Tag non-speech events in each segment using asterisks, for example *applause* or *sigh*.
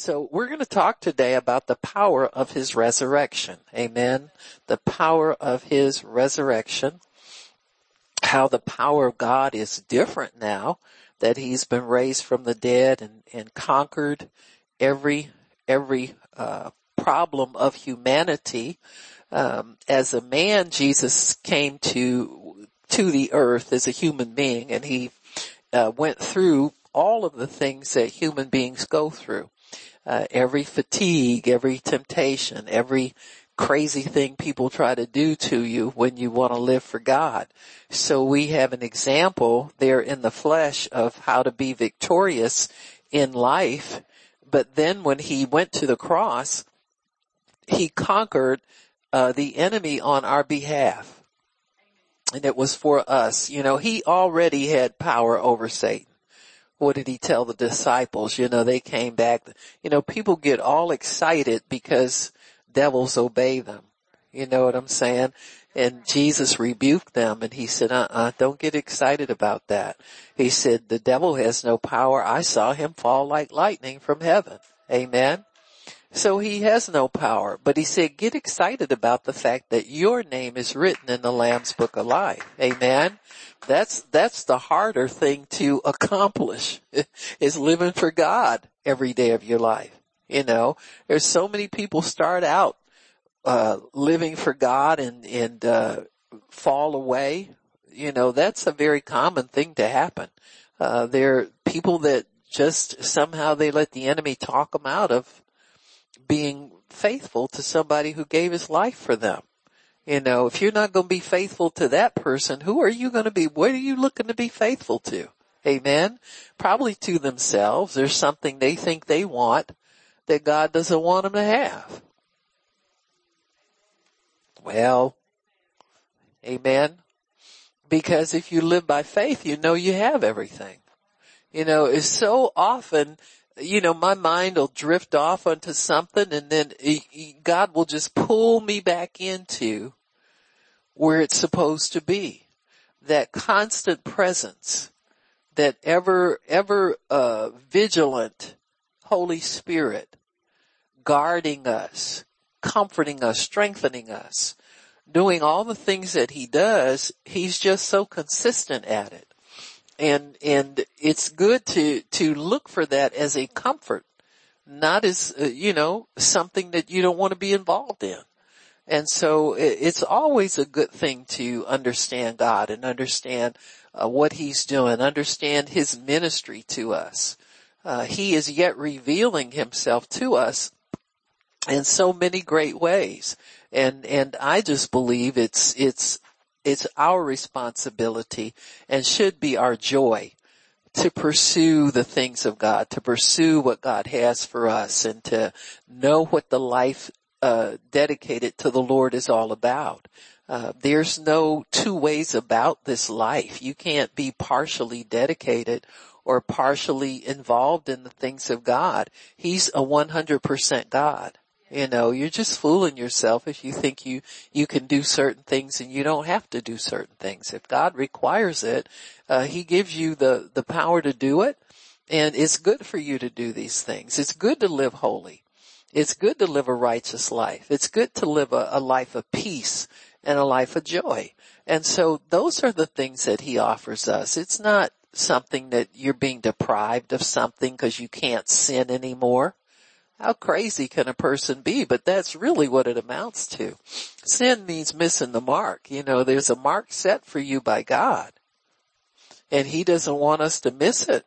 So we're going to talk today about the power of his resurrection. Amen. The power of his resurrection. How the power of God is different now that he's been raised from the dead and, and conquered every, every, uh, problem of humanity. Um, as a man, Jesus came to, to the earth as a human being and he, uh, went through all of the things that human beings go through. Uh, every fatigue, every temptation, every crazy thing people try to do to you when you want to live for God. So we have an example there in the flesh of how to be victorious in life. But then when he went to the cross, he conquered uh, the enemy on our behalf. And it was for us. You know, he already had power over Satan what did he tell the disciples? You know, they came back. You know, people get all excited because devils obey them. You know what I'm saying? And Jesus rebuked them and he said, uh-uh, don't get excited about that. He said, the devil has no power. I saw him fall like lightning from heaven. Amen. So he has no power, but he said, get excited about the fact that your name is written in the Lamb's book of life. Amen. That's, that's the harder thing to accomplish *laughs* is living for God every day of your life. You know, there's so many people start out, uh, living for God and, and, uh, fall away. You know, that's a very common thing to happen. Uh, there are people that just somehow they let the enemy talk them out of being faithful to somebody who gave his life for them. You know, if you're not going to be faithful to that person, who are you going to be? What are you looking to be faithful to? Amen. Probably to themselves. There's something they think they want that God doesn't want them to have. Well, amen. Because if you live by faith, you know you have everything. You know, it's so often you know, my mind will drift off onto something and then God will just pull me back into where it's supposed to be. That constant presence, that ever, ever, uh, vigilant Holy Spirit guarding us, comforting us, strengthening us, doing all the things that he does, he's just so consistent at it and and it's good to to look for that as a comfort not as uh, you know something that you don't want to be involved in. And so it, it's always a good thing to understand God and understand uh, what he's doing understand his ministry to us. Uh, he is yet revealing himself to us in so many great ways. And and I just believe it's it's it's our responsibility and should be our joy to pursue the things of God, to pursue what God has for us and to know what the life uh, dedicated to the Lord is all about. Uh, there's no two ways about this life. You can't be partially dedicated or partially involved in the things of God. He's a 100% God. You know, you're just fooling yourself if you think you, you can do certain things and you don't have to do certain things. If God requires it, uh, He gives you the, the power to do it and it's good for you to do these things. It's good to live holy. It's good to live a righteous life. It's good to live a, a life of peace and a life of joy. And so those are the things that He offers us. It's not something that you're being deprived of something because you can't sin anymore. How crazy can a person be? But that's really what it amounts to. Sin means missing the mark. You know, there's a mark set for you by God. And He doesn't want us to miss it.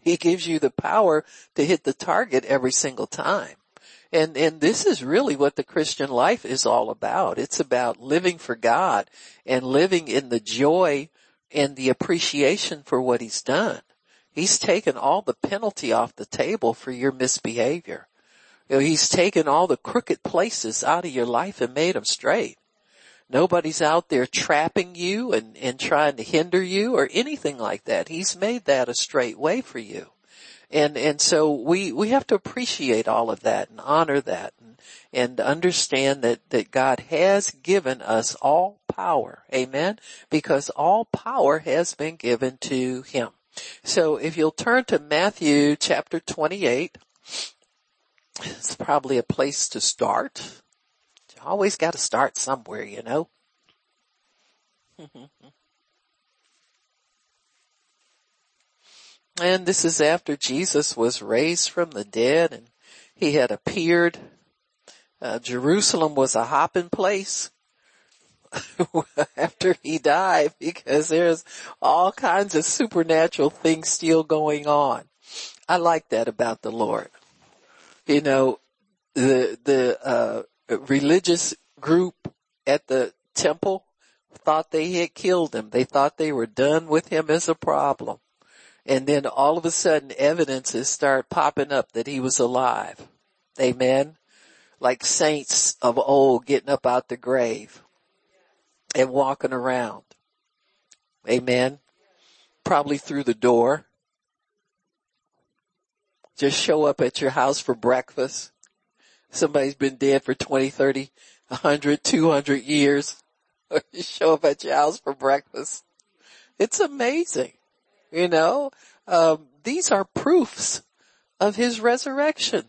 He gives you the power to hit the target every single time. And, and this is really what the Christian life is all about. It's about living for God and living in the joy and the appreciation for what He's done. He's taken all the penalty off the table for your misbehavior. You know, he's taken all the crooked places out of your life and made them straight. Nobody's out there trapping you and, and trying to hinder you or anything like that. He's made that a straight way for you. And, and so we, we have to appreciate all of that and honor that and, and understand that, that God has given us all power. Amen. Because all power has been given to Him. So if you'll turn to Matthew chapter 28, It's probably a place to start. You always got to start somewhere, you know. *laughs* and this is after Jesus was raised from the dead and he had appeared. Uh, Jerusalem was a hopping place *laughs* after he died because there's all kinds of supernatural things still going on. I like that about the Lord. You know, the, the, uh, religious group at the temple thought they had killed him. They thought they were done with him as a problem. And then all of a sudden evidences start popping up that he was alive. Amen. Like saints of old getting up out the grave and walking around. Amen. Probably through the door. Just show up at your house for breakfast. Somebody's been dead for 20, 30, 100, 200 years. you *laughs* show up at your house for breakfast. It's amazing. You know, um, these are proofs of his resurrection.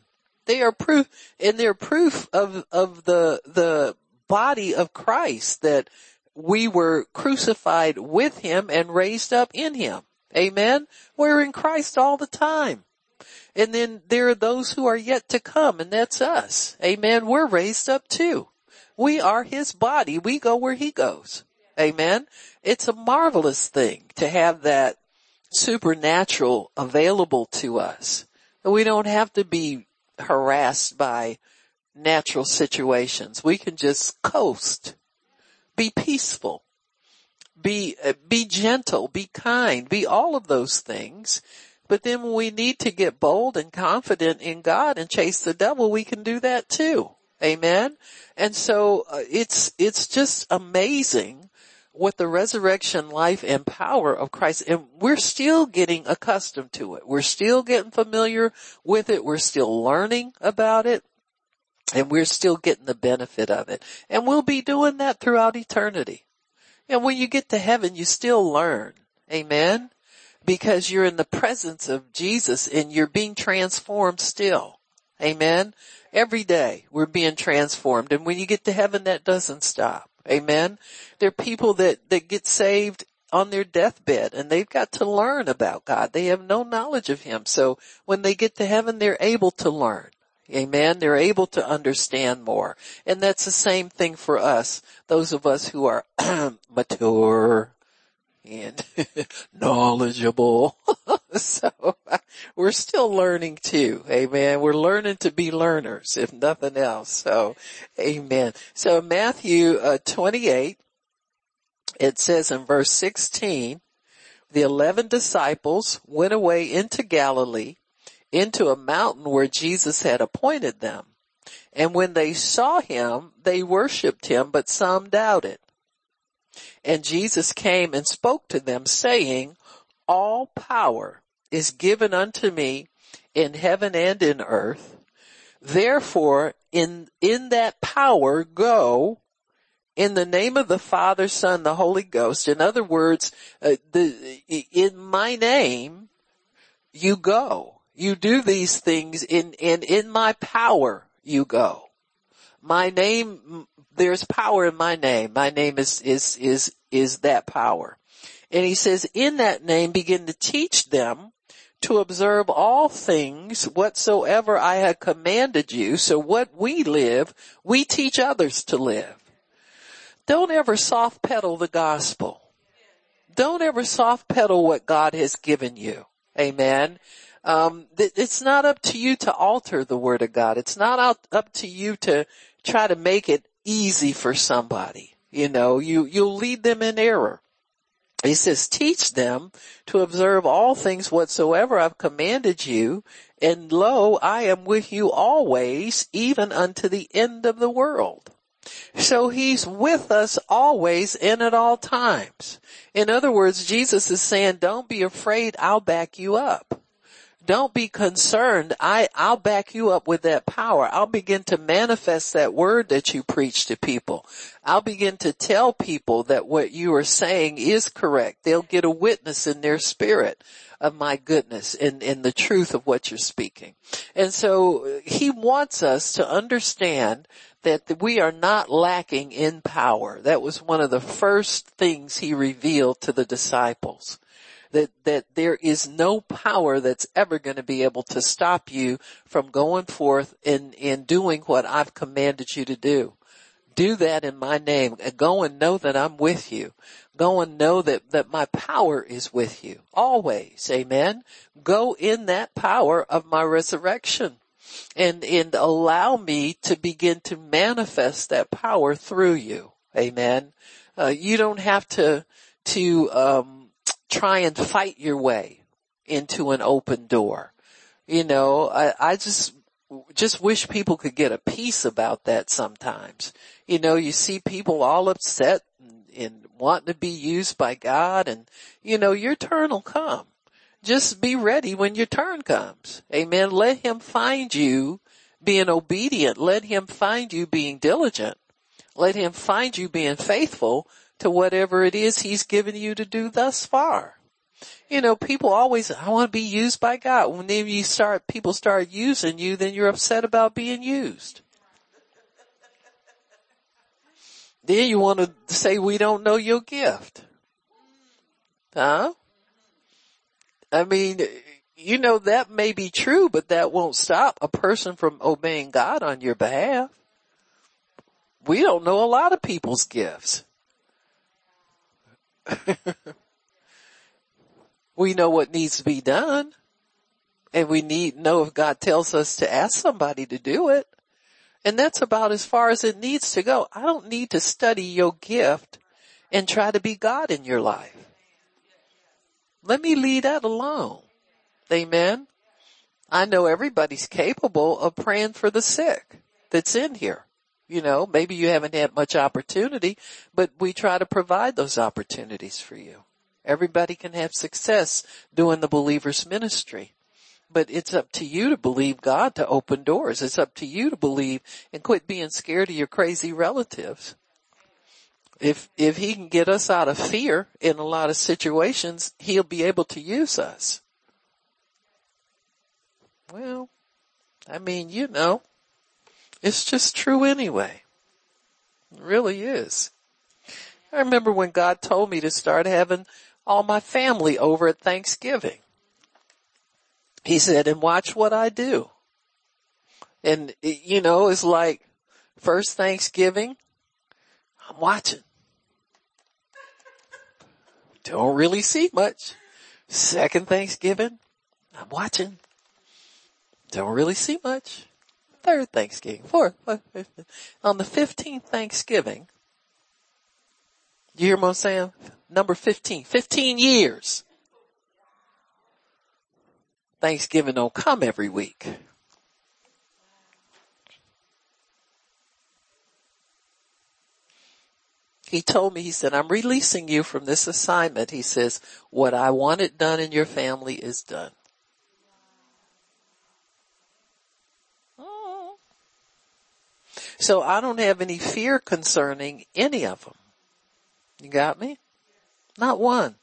They are proof, and they're proof of, of the, the body of Christ that we were crucified with him and raised up in him. Amen. We're in Christ all the time. And then there are those who are yet to come and that's us. Amen. We're raised up too. We are his body. We go where he goes. Amen. It's a marvelous thing to have that supernatural available to us. We don't have to be harassed by natural situations. We can just coast be peaceful. Be, uh, be gentle, be kind, be all of those things. But then we need to get bold and confident in God and chase the devil, we can do that too. Amen. And so uh, it's, it's just amazing what the resurrection life and power of Christ and we're still getting accustomed to it. We're still getting familiar with it. We're still learning about it. And we're still getting the benefit of it. And we'll be doing that throughout eternity. And when you get to heaven, you still learn. Amen. Because you're in the presence of Jesus and you're being transformed still. Amen. Every day we're being transformed. And when you get to heaven, that doesn't stop. Amen. There are people that, that get saved on their deathbed and they've got to learn about God. They have no knowledge of Him. So when they get to heaven, they're able to learn. Amen. They're able to understand more. And that's the same thing for us, those of us who are *clears throat* mature and *laughs* knowledgeable. *laughs* so *laughs* we're still learning too. Amen. We're learning to be learners, if nothing else. So amen. So Matthew uh, 28, it says in verse 16, the eleven disciples went away into Galilee into a mountain where Jesus had appointed them. And when they saw him, they worshiped him, but some doubted. And Jesus came and spoke to them saying, all power is given unto me in heaven and in earth. Therefore, in, in that power go in the name of the Father, Son, the Holy Ghost. In other words, uh, the, in my name, you go. You do these things in, in, in my power you go. My name, there's power in my name. My name is, is, is, is that power. And he says, in that name begin to teach them to observe all things whatsoever I have commanded you. So what we live, we teach others to live. Don't ever soft pedal the gospel. Don't ever soft pedal what God has given you. Amen. Um, it's not up to you to alter the word of God. It's not up to you to try to make it easy for somebody. You know, you, you'll lead them in error. He says, teach them to observe all things whatsoever I've commanded you. And lo, I am with you always, even unto the end of the world. So he's with us always and at all times. In other words, Jesus is saying, don't be afraid. I'll back you up. Don't be concerned. I, I'll back you up with that power. I'll begin to manifest that word that you preach to people. I'll begin to tell people that what you are saying is correct. They'll get a witness in their spirit of my goodness and, and the truth of what you're speaking. And so uh, he wants us to understand that we are not lacking in power. That was one of the first things he revealed to the disciples. That, that there is no power that's ever going to be able to stop you from going forth and, and doing what I've commanded you to do. Do that in my name. Go and know that I'm with you. Go and know that, that my power is with you. Always. Amen. Go in that power of my resurrection and, and allow me to begin to manifest that power through you. Amen. Uh, you don't have to, to, um, try and fight your way into an open door. You know, I, I just, just wish people could get a peace about that sometimes. You know, you see people all upset and, and wanting to be used by God and, you know, your turn will come. Just be ready when your turn comes. Amen. Let him find you being obedient. Let him find you being diligent. Let him find you being faithful to whatever it is he's given you to do thus far. You know, people always, I want to be used by God. When then you start, people start using you, then you're upset about being used. then you want to say we don't know your gift. Huh? I mean, you know, that may be true, but that won't stop a person from obeying God on your behalf. We don't know a lot of people's gifts. *laughs* we know what needs to be done. And we need know if God tells us to ask somebody to do it. And that's about as far as it needs to go. I don't need to study your gift and try to be God in your life. Let me leave that alone. Amen. I know everybody's capable of praying for the sick that's in here. You know, maybe you haven't had much opportunity, but we try to provide those opportunities for you. Everybody can have success doing the believer's ministry. But it's up to you to believe God to open doors. It's up to you to believe and quit being scared of your crazy relatives if, if he can get us out of fear in a lot of situations, he'll be able to use us. Well, I mean, you know, it's just true anyway. It really is. I remember when God told me to start having all my family over at Thanksgiving. He said, and watch what I do. And, you know, it's like first Thanksgiving, I'm watching. Don't really see much. Second Thanksgiving, I'm watching. Don't really see much. Third Thanksgiving, fourth. On the 15th Thanksgiving, you hear what I'm saying? Number 15. 15 years. Thanksgiving don't come every week. he told me, he said, I'm releasing you from this assignment. He says, what I wanted done in your family is done. So I don't have any fear concerning any of them. You got me? Not one.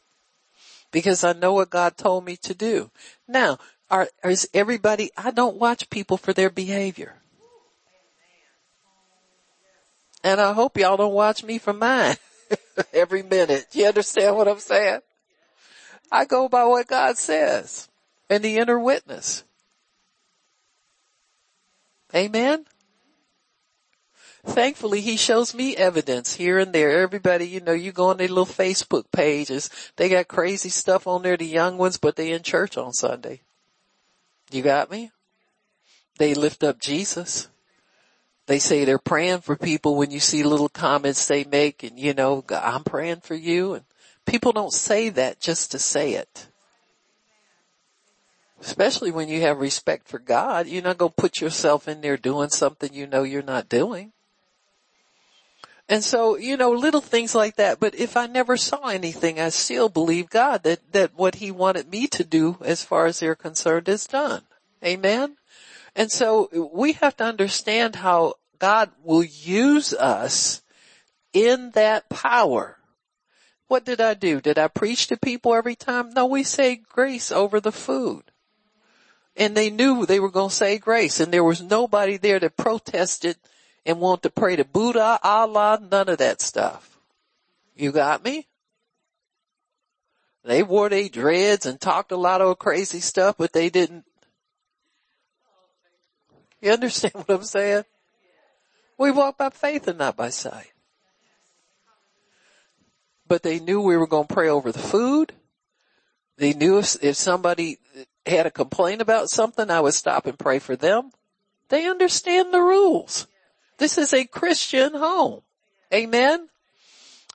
Because I know what God told me to do. Now, are, is everybody, I don't watch people for their behavior. And I hope y'all don't watch me for mine *laughs* every minute. You understand what I'm saying? I go by what God says and the inner witness. Amen. Thankfully, he shows me evidence here and there. Everybody, you know, you go on their little Facebook pages. They got crazy stuff on there, the young ones, but they in church on Sunday. You got me? They lift up Jesus. They say they're praying for people when you see little comments they make and you know, I'm praying for you and people don't say that just to say it. Especially when you have respect for God, you're not going to put yourself in there doing something you know you're not doing. And so, you know, little things like that. But if I never saw anything, I still believe God that, that what he wanted me to do as far as they're concerned is done. Amen. And so we have to understand how God will use us in that power. What did I do? Did I preach to people every time? No, we say grace over the food. And they knew they were going to say grace and there was nobody there that protested and wanted to pray to Buddha, Allah, none of that stuff. You got me? They wore their dreads and talked a lot of crazy stuff, but they didn't. You understand what I'm saying? We walk by faith and not by sight. But they knew we were going to pray over the food. They knew if, if somebody had a complaint about something, I would stop and pray for them. They understand the rules. This is a Christian home. Amen.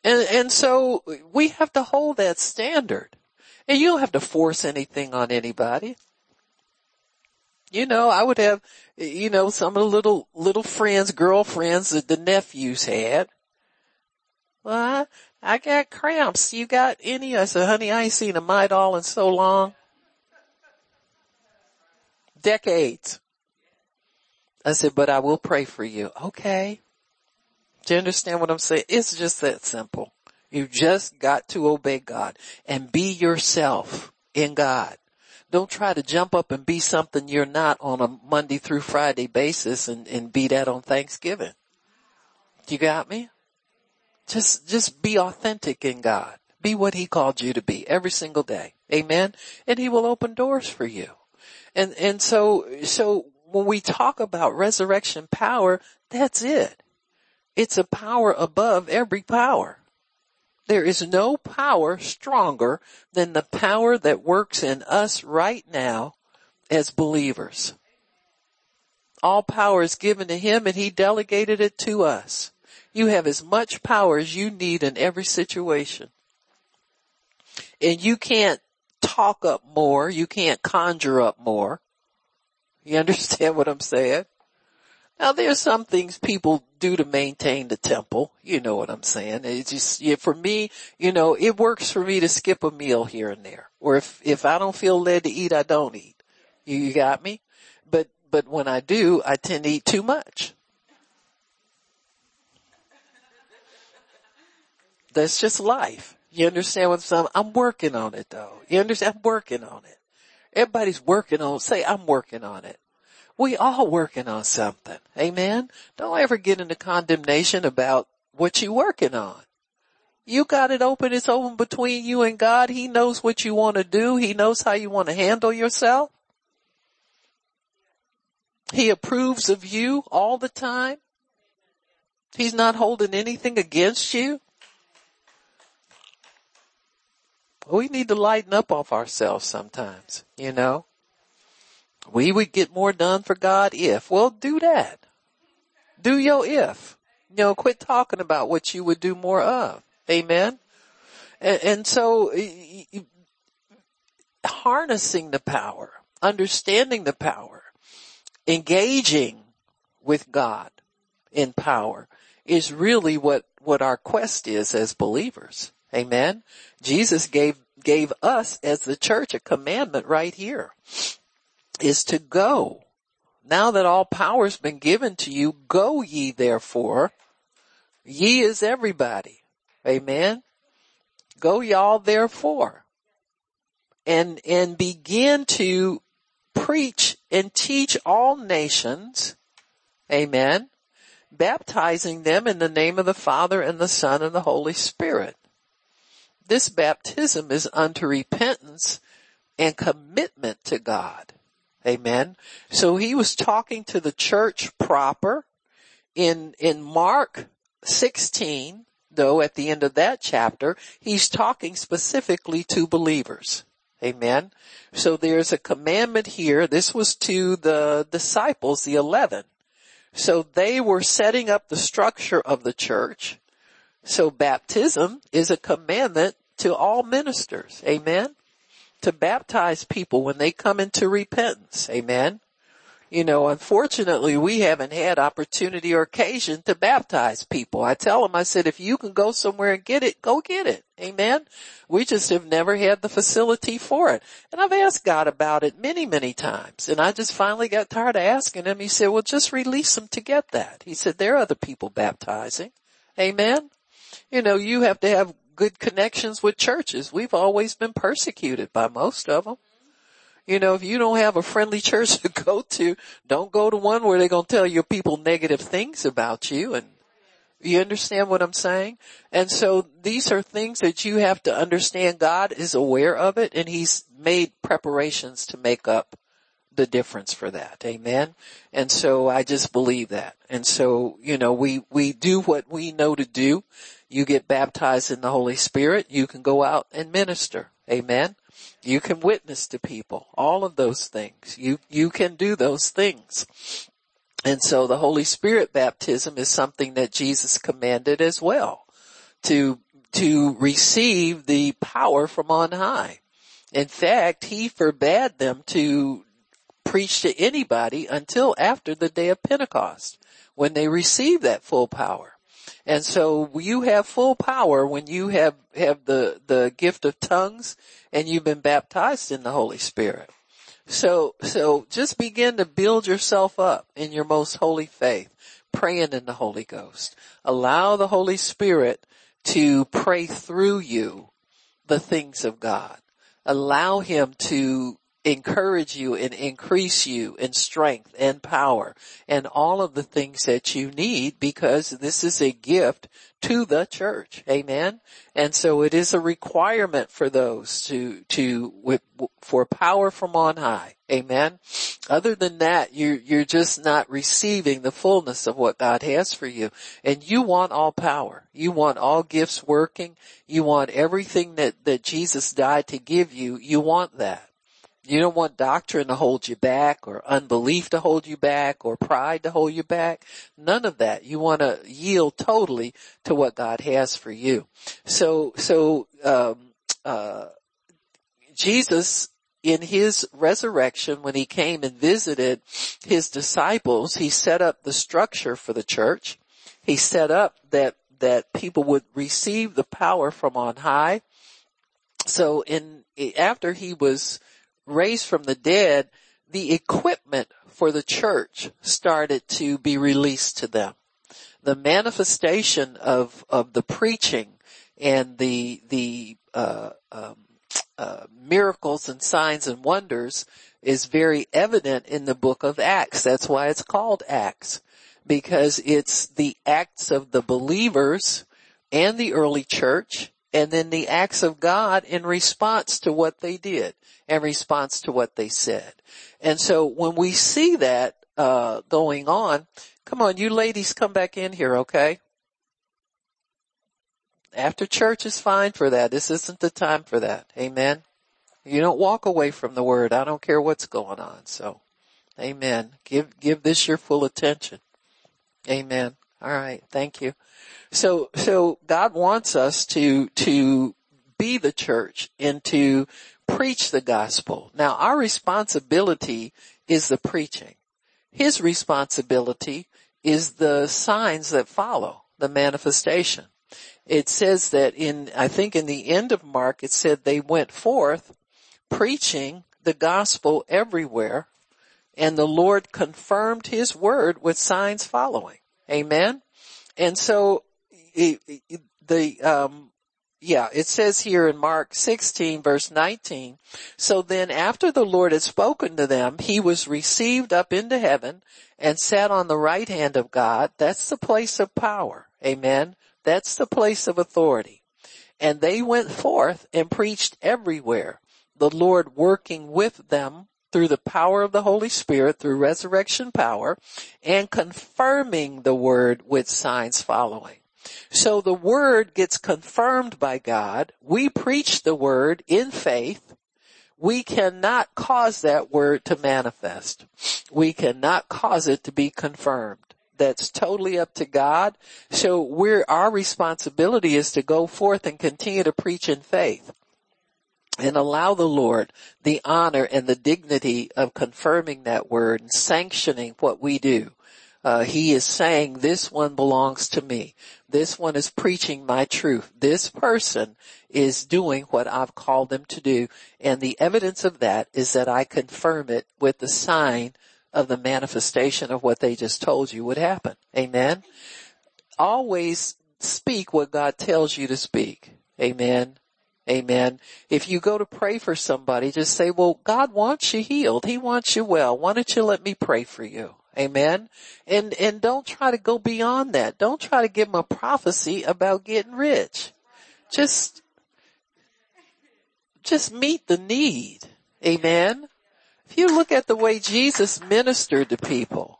And, and so we have to hold that standard. And you don't have to force anything on anybody. You know, I would have, you know, some of the little, little friends, girlfriends that the nephews had. Well, I, I got cramps. You got any? I said, honey, I ain't seen a Midol in so long. Decades. I said, but I will pray for you. Okay. Do you understand what I'm saying? It's just that simple. You just got to obey God and be yourself in God. Don't try to jump up and be something you're not on a Monday through Friday basis and, and be that on Thanksgiving. You got me? Just, just be authentic in God. Be what he called you to be every single day. Amen. And he will open doors for you. And, and so, so when we talk about resurrection power, that's it. It's a power above every power. There is no power stronger than the power that works in us right now as believers. All power is given to him and he delegated it to us. You have as much power as you need in every situation. And you can't talk up more. You can't conjure up more. You *laughs* understand what I'm saying? Now there's some things people do to maintain the temple. You know what I'm saying? It's just, yeah, for me, you know, it works for me to skip a meal here and there. Or if, if I don't feel led to eat, I don't eat. You, you got me? But, but when I do, I tend to eat too much. That's just life. You understand what I'm saying? I'm working on it though. You understand? I'm working on it. Everybody's working on, say I'm working on it. We all working on something. Amen. Don't ever get into condemnation about what you working on. You got it open. It's open between you and God. He knows what you want to do. He knows how you want to handle yourself. He approves of you all the time. He's not holding anything against you. We need to lighten up off ourselves sometimes, you know. We would get more done for God if. Well, do that. Do your if. You know, quit talking about what you would do more of. Amen. And, and so harnessing the power, understanding the power, engaging with God in power is really what, what our quest is as believers. Amen. Jesus gave, gave us as the church a commandment right here is to go. Now that all power has been given to you, go ye therefore. Ye is everybody. Amen. Go y'all therefore. And, and begin to preach and teach all nations. Amen. Baptizing them in the name of the Father and the Son and the Holy Spirit. This baptism is unto repentance and commitment to God. Amen. So he was talking to the church proper in, in Mark 16, though at the end of that chapter, he's talking specifically to believers. Amen. So there's a commandment here. This was to the disciples, the 11. So they were setting up the structure of the church. So baptism is a commandment to all ministers. Amen to baptize people when they come into repentance. Amen. you know, unfortunately we haven't had opportunity or occasion to baptize people. I tell them, I said, if you can go somewhere and get it, go get it. Amen. We just have never had the facility for it. And I've asked God about it many, many times. And I just finally got tired of asking him. He said, well, just release them to get that. He said, there are other people baptizing. Amen. You know, you have to have good connections with churches. We've always been persecuted by most of them. You know, if you don't have a friendly *laughs* church to go to, don't go to one where they're going to tell your people negative things about you and you understand what I'm saying? And so these are things that you have to understand. God is aware of it and he's made preparations to make up the difference for that. Amen. And so I just believe that. And so, you know, we, we do what we know to do. You get baptized in the Holy Spirit. You can go out and minister. Amen. You can witness to people, all of those things. You, you can do those things. And so the Holy Spirit baptism is something that Jesus commanded as well to, to receive the power from on high. In fact, he forbade them to preach to anybody until after the day of Pentecost when they received that full power. And so you have full power when you have, have the, the gift of tongues and you've been baptized in the Holy Spirit. So, so just begin to build yourself up in your most holy faith, praying in the Holy Ghost. Allow the Holy Spirit to pray through you the things of God. Allow Him to encourage you and increase you in strength and power and all of the things that you need because this is a gift to the church. Amen. And so it is a requirement for those to, to, for power from on high. Amen. Other than that, you're, you're just not receiving the fullness of what God has for you. And you want all power. You want all gifts working. You want everything that, that Jesus died to give you. You want that. You don't want doctrine to hold you back or unbelief to hold you back or pride to hold you back. None of that. You want to yield totally to what God has for you. So, so, um, uh, Jesus in his resurrection when he came and visited his disciples, he set up the structure for the church. He set up that, that people would receive the power from on high. So in, after he was raised from the dead, the equipment for the church started to be released to them. The manifestation of, of the preaching and the, the, uh, um, uh, miracles and signs and wonders is very evident in the book of Acts. That's why it's called Acts. Because it's the acts of the believers and the early church and then the acts of God in response to what they did, in response to what they said. And so when we see that, uh, going on, come on, you ladies come back in here, okay? After church is fine for that. This isn't the time for that. Amen. You don't walk away from the word. I don't care what's going on. So, amen. Give, give this your full attention. Amen. All right. Thank you. So, so God wants us to, to be the church and to preach the gospel. Now our responsibility is the preaching. His responsibility is the signs that follow, the manifestation. It says that in, I think in the end of Mark, it said they went forth preaching the gospel everywhere and the Lord confirmed his word with signs following. Amen. And so the, um, yeah, it says here in Mark 16 verse 19, so then after the Lord had spoken to them, he was received up into heaven and sat on the right hand of God. That's the place of power. Amen. That's the place of authority. And they went forth and preached everywhere, the Lord working with them through the power of the Holy Spirit, through resurrection power, and confirming the word with signs following. So the word gets confirmed by God. We preach the word in faith. We cannot cause that word to manifest. We cannot cause it to be confirmed. That's totally up to God. So we're, our responsibility is to go forth and continue to preach in faith. And allow the Lord the honor and the dignity of confirming that word and sanctioning what we do. Uh, he is saying this one belongs to me. This one is preaching my truth. This person is doing what I've called them to do. And the evidence of that is that I confirm it with the sign of the manifestation of what they just told you would happen. Amen. Always speak what God tells you to speak. Amen. Amen. If you go to pray for somebody, just say, well, God wants you healed. He wants you well. Why don't you let me pray for you? Amen. And, and don't try to go beyond that. Don't try to give them a prophecy about getting rich. Just, just meet the need. Amen. If you look at the way Jesus ministered to people,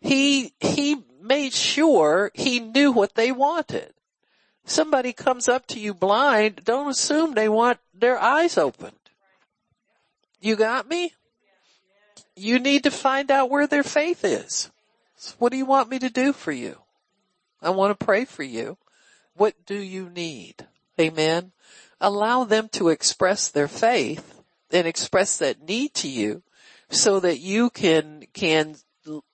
he, he made sure he knew what they wanted. Somebody comes up to you blind, don't assume they want their eyes opened. You got me? You need to find out where their faith is. So what do you want me to do for you? I want to pray for you. What do you need? Amen. Allow them to express their faith and express that need to you so that you can, can,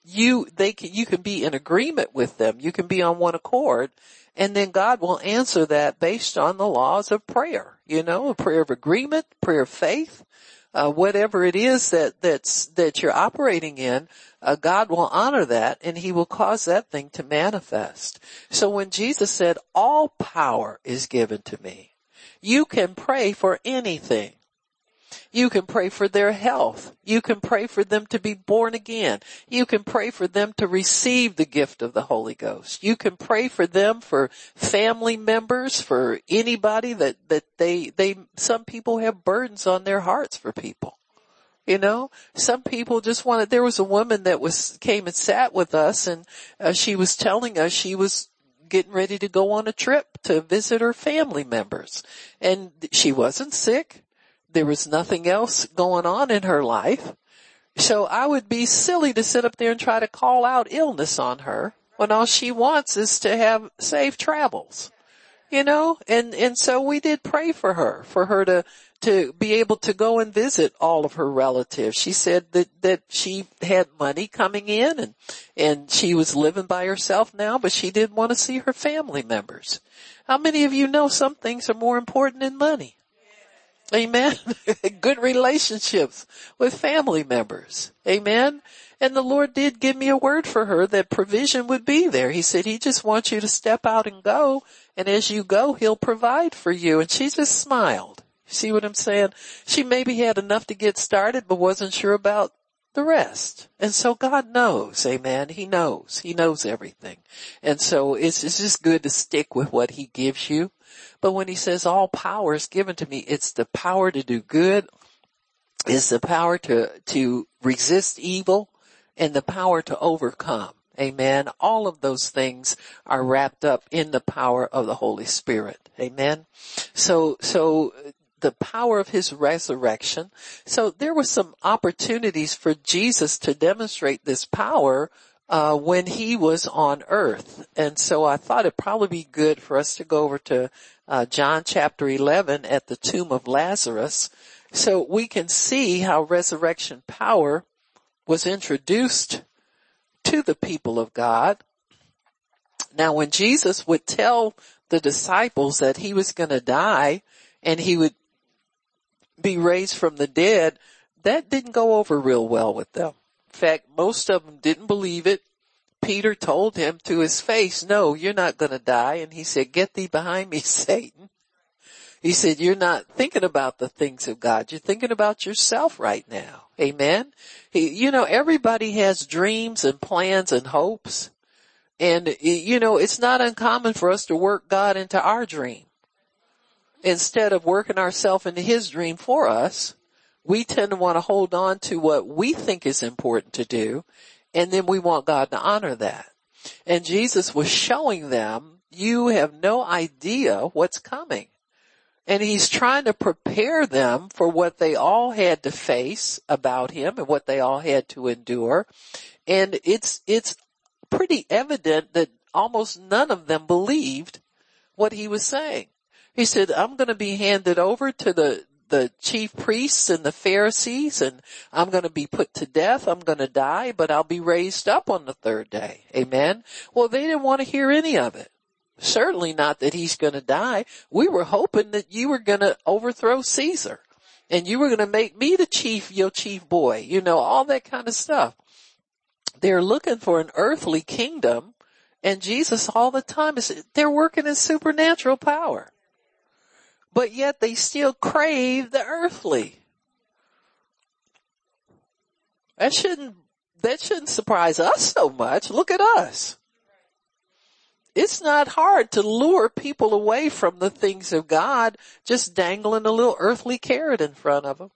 you, they can, you can be in agreement with them. You can be on one accord and then God will answer that based on the laws of prayer. You know, a prayer of agreement, prayer of faith, uh, whatever it is that that's that you're operating in, uh, God will honor that and He will cause that thing to manifest. So when Jesus said, "All power is given to me," you can pray for anything. You can pray for their health. You can pray for them to be born again. You can pray for them to receive the gift of the Holy Ghost. You can pray for them for family members, for anybody that, that they, they, some people have burdens on their hearts for people. You know, some people just wanted, there was a woman that was, came and sat with us and uh, she was telling us she was getting ready to go on a trip to visit her family members. And she wasn't sick. There was nothing else going on in her life. So I would be silly to sit up there and try to call out illness on her when all she wants is to have safe travels. You know, and, and so we did pray for her, for her to, to be able to go and visit all of her relatives. She said that, that she had money coming in and, and she was living by herself now, but she didn't want to see her family members. How many of you know some things are more important than money? Amen. *laughs* Good relationships with family members. Amen. And the Lord did give me a word for her that provision would be there. He said, he just wants you to step out and go. And as you go, he'll provide for you. And she just smiled. See what I'm saying? She maybe had enough to get started, but wasn't sure about the rest. And so God knows, amen. He knows. He knows everything. And so it's, it's just good to stick with what he gives you. But when he says all power is given to me, it's the power to do good, it's the power to, to resist evil, and the power to overcome. Amen. All of those things are wrapped up in the power of the Holy Spirit. Amen. So, so the power of his resurrection. So there were some opportunities for Jesus to demonstrate this power uh, when he was on earth. And so I thought it'd probably be good for us to go over to uh, John chapter 11 at the tomb of Lazarus so we can see how resurrection power was introduced to the people of God. Now when Jesus would tell the disciples that he was going to die and he would be raised from the dead, that didn't go over real well with them. In fact, most of them didn't believe it. Peter told him to his face, no, you're not going to die. And he said, get thee behind me, *laughs* Satan. He said, you're not thinking about the things of God. You're thinking about yourself right now. Amen. He, you know, everybody has dreams and plans and hopes. And you know, it's not uncommon for us to work God into our dream. Instead of working ourselves into his dream for us, we tend to want to hold on to what we think is important to do, and then we want God to honor that. And Jesus was showing them, you have no idea what's coming. And he's trying to prepare them for what they all had to face about him and what they all had to endure. And it's, it's pretty evident that almost none of them believed what he was saying. He said, I'm going to be handed over to the, the chief priests and the Pharisees and I'm going to be put to death. I'm going to die, but I'll be raised up on the third day. Amen. Well, they didn't want to hear any of it. Certainly not that he's going to die. We were hoping that you were going to overthrow Caesar and you were going to make me the chief, your chief boy, you know, all that kind of stuff. They're looking for an earthly kingdom and Jesus all the time is, they're working in supernatural power. But yet they still crave the earthly. That shouldn't, that shouldn't surprise us so much. Look at us it's not hard to lure people away from the things of God just dangling a little earthly carrot in front of them.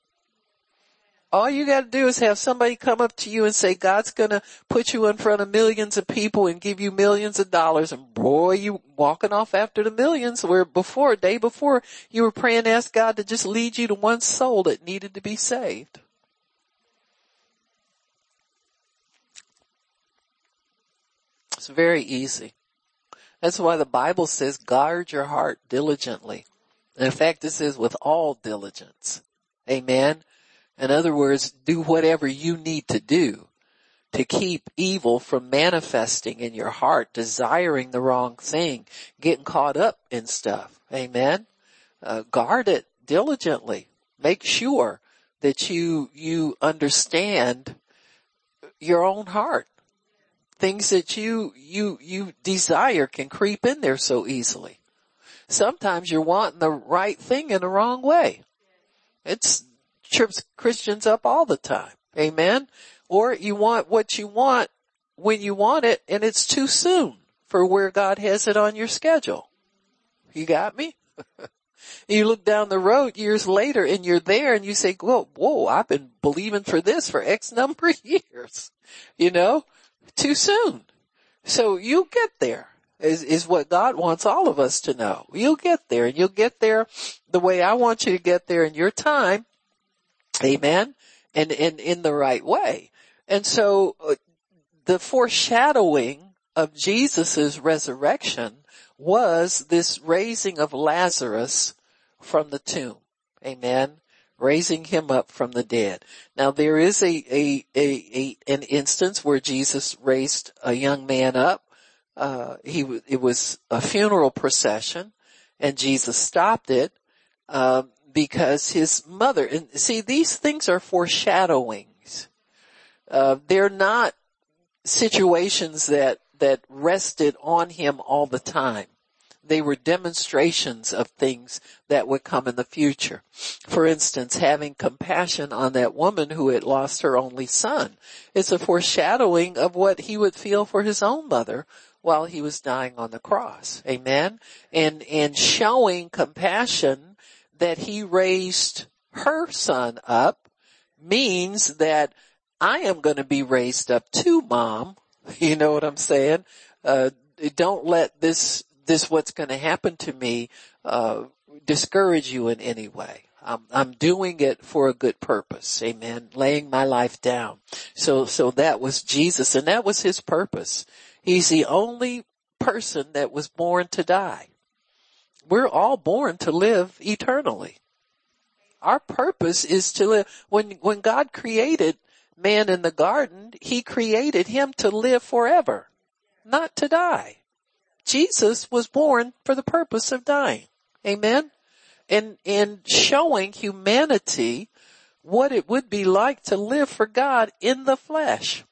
All you gotta do is have somebody come up to you and say, God's gonna put you in front of millions of people and give you millions of dollars and boy, you walking off after the millions where before, day before, you were praying to ask God to just lead you to one soul that needed to be saved. It's very easy. That's why the Bible says guard your heart diligently. in fact, it says with all diligence. Amen. In other words, do whatever you need to do to keep evil from manifesting in your heart, desiring the wrong thing, getting caught up in stuff. Amen. Uh, guard it diligently. Make sure that you, you understand your own heart things that you, you, you desire can creep in there so easily. Sometimes you're wanting the right thing in the wrong way. It trips Christians up all the time. Amen. Or you want what you want when you want it and it's too soon for where God has it on your schedule. You got me? *laughs* you look down the road years later and you're there and you say, whoa, whoa, I've been believing for this for X number of *laughs* years. You know? too soon. So you'll get there is, is what God wants all of us to know. You'll get there and you'll get there the way I want you to get there in your time. Amen. And, and in the right way. And so uh, the foreshadowing of Jesus' resurrection was this raising of Lazarus from the tomb. Amen raising him up from the dead. Now there is a, a, a, a an instance where Jesus raised a young man up. Uh, he, it was a funeral procession and Jesus stopped it, uh, because his mother, and see these things are foreshadowings. Uh, they're not situations that, that rested on him all the time. They were demonstrations of things that would come in the future. For instance, having compassion on that woman who had lost her only son. It's a foreshadowing of what he would feel for his own mother while he was dying on the cross. Amen. And, and showing compassion that he raised her son up means that I am going to be raised up too, mom. *laughs* You know what I'm saying? Uh, don't let this this what's going to happen to me uh, discourage you in any way. I'm, I'm doing it for a good purpose. Amen. Laying my life down. So, so that was Jesus and that was his purpose. He's the only person that was born to die. We're all born to live eternally. Our purpose is to live. When, when God created man in the garden, he created him to live forever, not to die. Jesus was born for the purpose of dying. Amen. And, and showing humanity what it would be like to live for God in the flesh.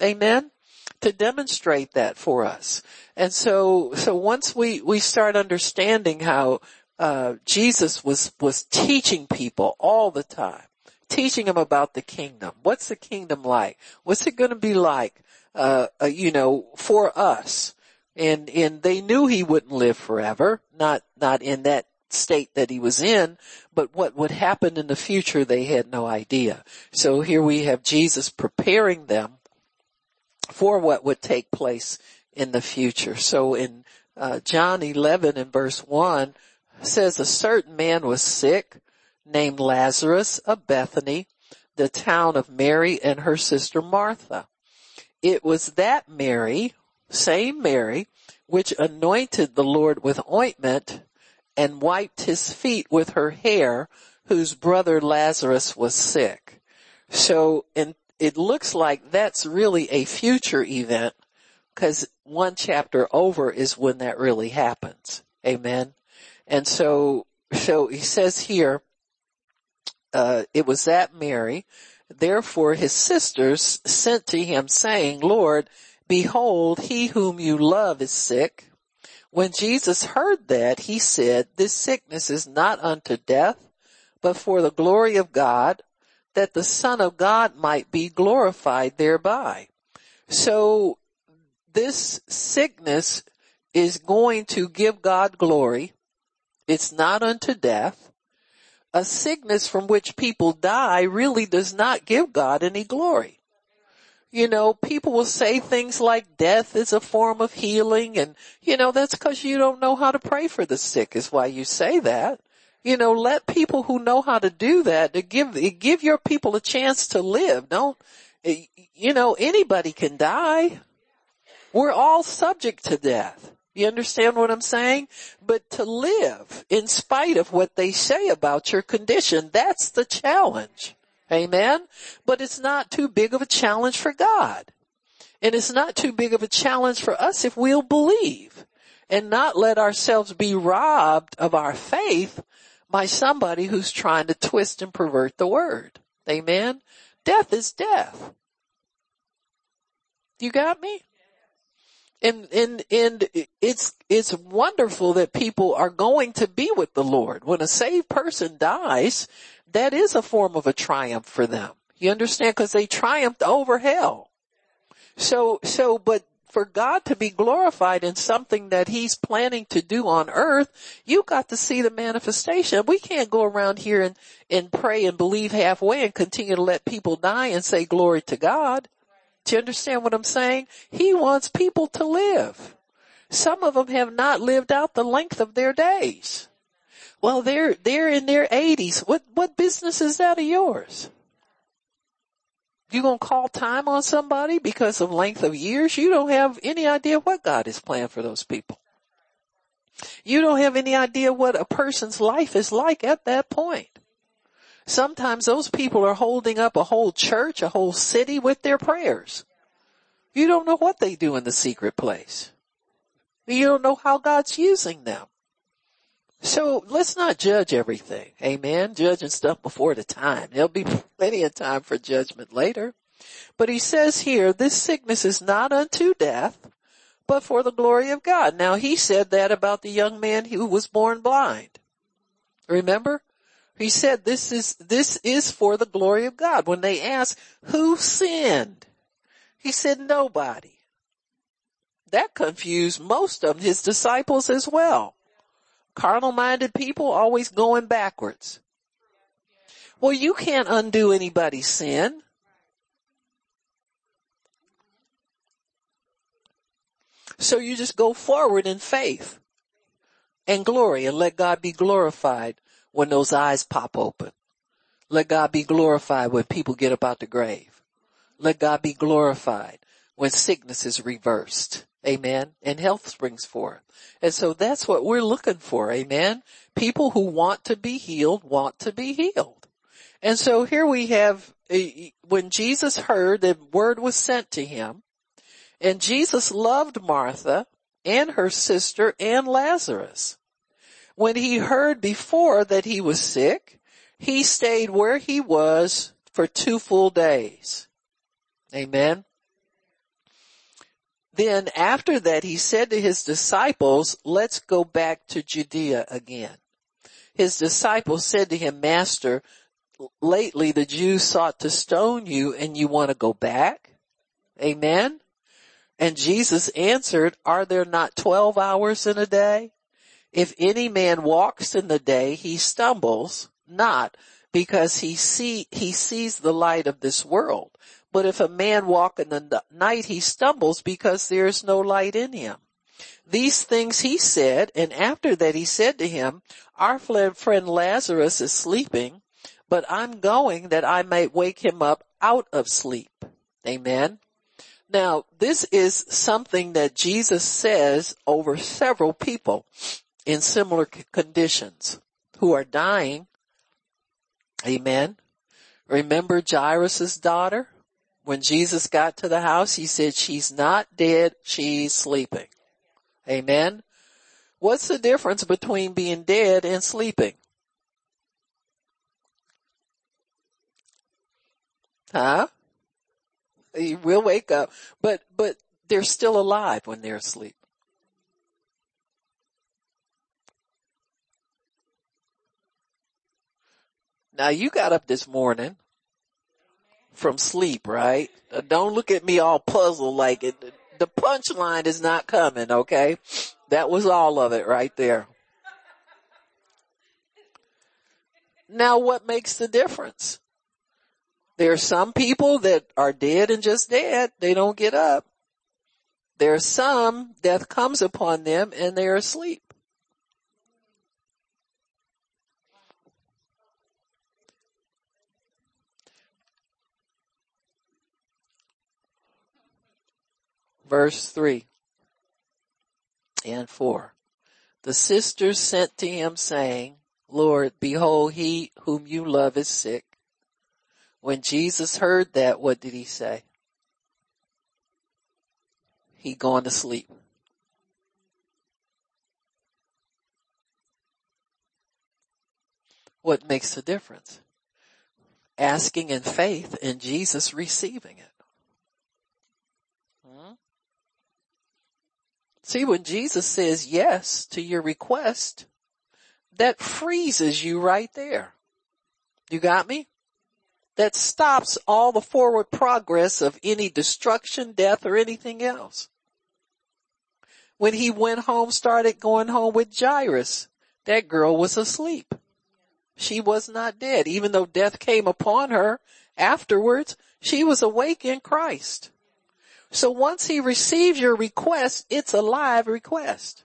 Amen. To demonstrate that for us. And so, so once we, we start understanding how, uh, Jesus was, was teaching people all the time, teaching them about the kingdom. What's the kingdom like? What's it going to be like, uh, uh, you know, for us? and and they knew he wouldn't live forever, not not in that state that he was in, but what would happen in the future they had no idea. So here we have Jesus preparing them for what would take place in the future. So in uh, John 11 and verse 1 says a certain man was sick named Lazarus of Bethany, the town of Mary and her sister Martha. It was that Mary same Mary, which anointed the Lord with ointment and wiped his feet with her hair, whose brother Lazarus was sick. So, and it looks like that's really a future event because one chapter over is when that really happens. Amen. And so, so he says here, uh, it was that Mary. Therefore his sisters sent to him saying, Lord, behold, he whom you love is sick. When Jesus heard that, he said, this sickness is not unto death, but for the glory of God, that the son of God might be glorified thereby. So this sickness is going to give God glory. It's not unto death. A sickness from which people die really does not give God any glory. You know, people will say things like death is a form of healing and, you know, that's cause you don't know how to pray for the sick is why you say that. You know, let people who know how to do that to give, give your people a chance to live. Don't, you know, anybody can die. We're all subject to death. You understand what I'm saying? But to live in spite of what they say about your condition, that's the challenge. Amen? But it's not too big of a challenge for God. And it's not too big of a challenge for us if we'll believe and not let ourselves be robbed of our faith by somebody who's trying to twist and pervert the word. Amen? Death is death. You got me? and, and, and it's, it's wonderful that people are going to be with the Lord. When a saved person dies, that is a form of a triumph for them. You understand? Cause they triumphed over hell. So, so, but for God to be glorified in something that he's planning to do on earth, you got to see the manifestation. We can't go around here and, and pray and believe halfway and continue to let people die and say glory to God. Do you understand what I'm saying? He wants people to live. Some of them have not lived out the length of their days. Well, they're, they're in their eighties. What, what business is that of yours? You gonna call time on somebody because of length of years? You don't have any idea what God has planned for those people. You don't have any idea what a person's life is like at that point. Sometimes those people are holding up a whole church, a whole city with their prayers. You don't know what they do in the secret place. You don't know how God's using them. So let's not judge everything. Amen. Judging stuff before the time. There'll be plenty of time for judgment later. But he says here, this sickness is not unto death, but for the glory of God. Now he said that about the young man who was born blind. Remember? He said this is, this is for the glory of God. When they asked, who sinned? He said nobody. That confused most of his disciples as well. Carnal minded people always going backwards. Well, you can't undo anybody's sin. So you just go forward in faith and glory and let God be glorified when those eyes pop open. Let God be glorified when people get up out the grave. Let God be glorified when sickness is reversed. Amen. And health springs forth. And so that's what we're looking for. Amen. People who want to be healed want to be healed. And so here we have, eh, eh, when Jesus heard the word was sent to him, and Jesus loved Martha and her sister and Lazarus. When he heard before that he was sick, he stayed where he was for two full days. Amen. Then after that he said to his disciples, let's go back to Judea again. His disciples said to him, Master, lately the Jews sought to stone you and you want to go back? Amen. And Jesus answered, are there not 12 hours in a day? If any man walks in the day, he stumbles not because he see, he sees the light of this world. But if a man walk in the night, he stumbles because there is no light in him. These things he said, and after that he said to him, our friend Lazarus is sleeping, but I'm going that I may wake him up out of sleep. Amen. Now, this is something that Jesus says over several people in similar conditions who are dying Amen. Remember Jairus' daughter? When Jesus got to the house, he said, she's not dead, she's sleeping. Amen. What's the difference between being dead and sleeping? Huh? You will wake up, but, but they're still alive when they're asleep. Now you got up this morning from sleep, right? Uh, don't look at me all puzzled like it. The punchline is not coming, okay? That was all of it right there. Now what makes the difference? There are some people that are dead and just dead. They don't get up. There are some death comes upon them and they're asleep. Verse 3 and 4. The sisters sent to him saying, Lord, behold, he whom you love is sick. When Jesus heard that, what did he say? He gone to sleep. What makes the difference? Asking in faith and Jesus receiving it. See, when Jesus says yes to your request, that freezes you right there. You got me? That stops all the forward progress of any destruction, death, or anything else. When he went home, started going home with Jairus, that girl was asleep. She was not dead. Even though death came upon her afterwards, she was awake in Christ. So once he receives your request, it's a live request.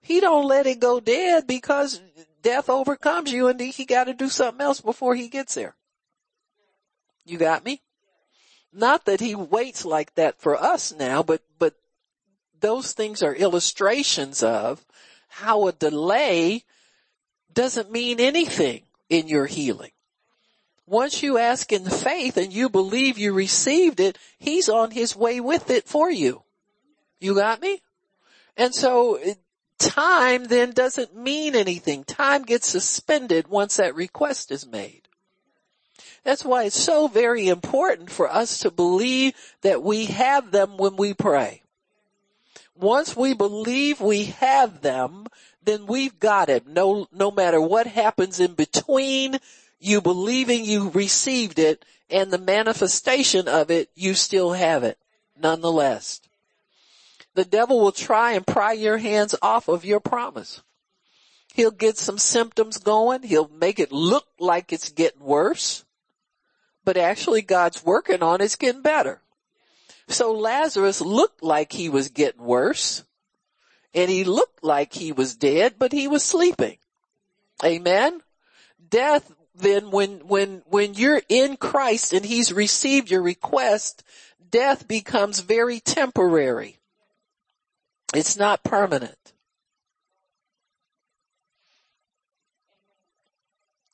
He don't let it go dead because death overcomes you and he got to do something else before he gets there. You got me? Not that he waits like that for us now, but, but those things are illustrations of how a delay doesn't mean anything in your healing. Once you ask in faith and you believe you received it, he's on his way with it for you. You got me? And so time then doesn't mean anything. Time gets suspended once that request is made. That's why it's so very important for us to believe that we have them when we pray. Once we believe we have them, then we've got it. No, no matter what happens in between, you believing you received it and the manifestation of it, you still have it nonetheless. The devil will try and pry your hands off of your promise. He'll get some symptoms going. He'll make it look like it's getting worse, but actually God's working on it's getting better. So Lazarus looked like he was getting worse and he looked like he was dead, but he was sleeping. Amen. Death then when, when, when you're in Christ and he's received your request, death becomes very temporary. It's not permanent.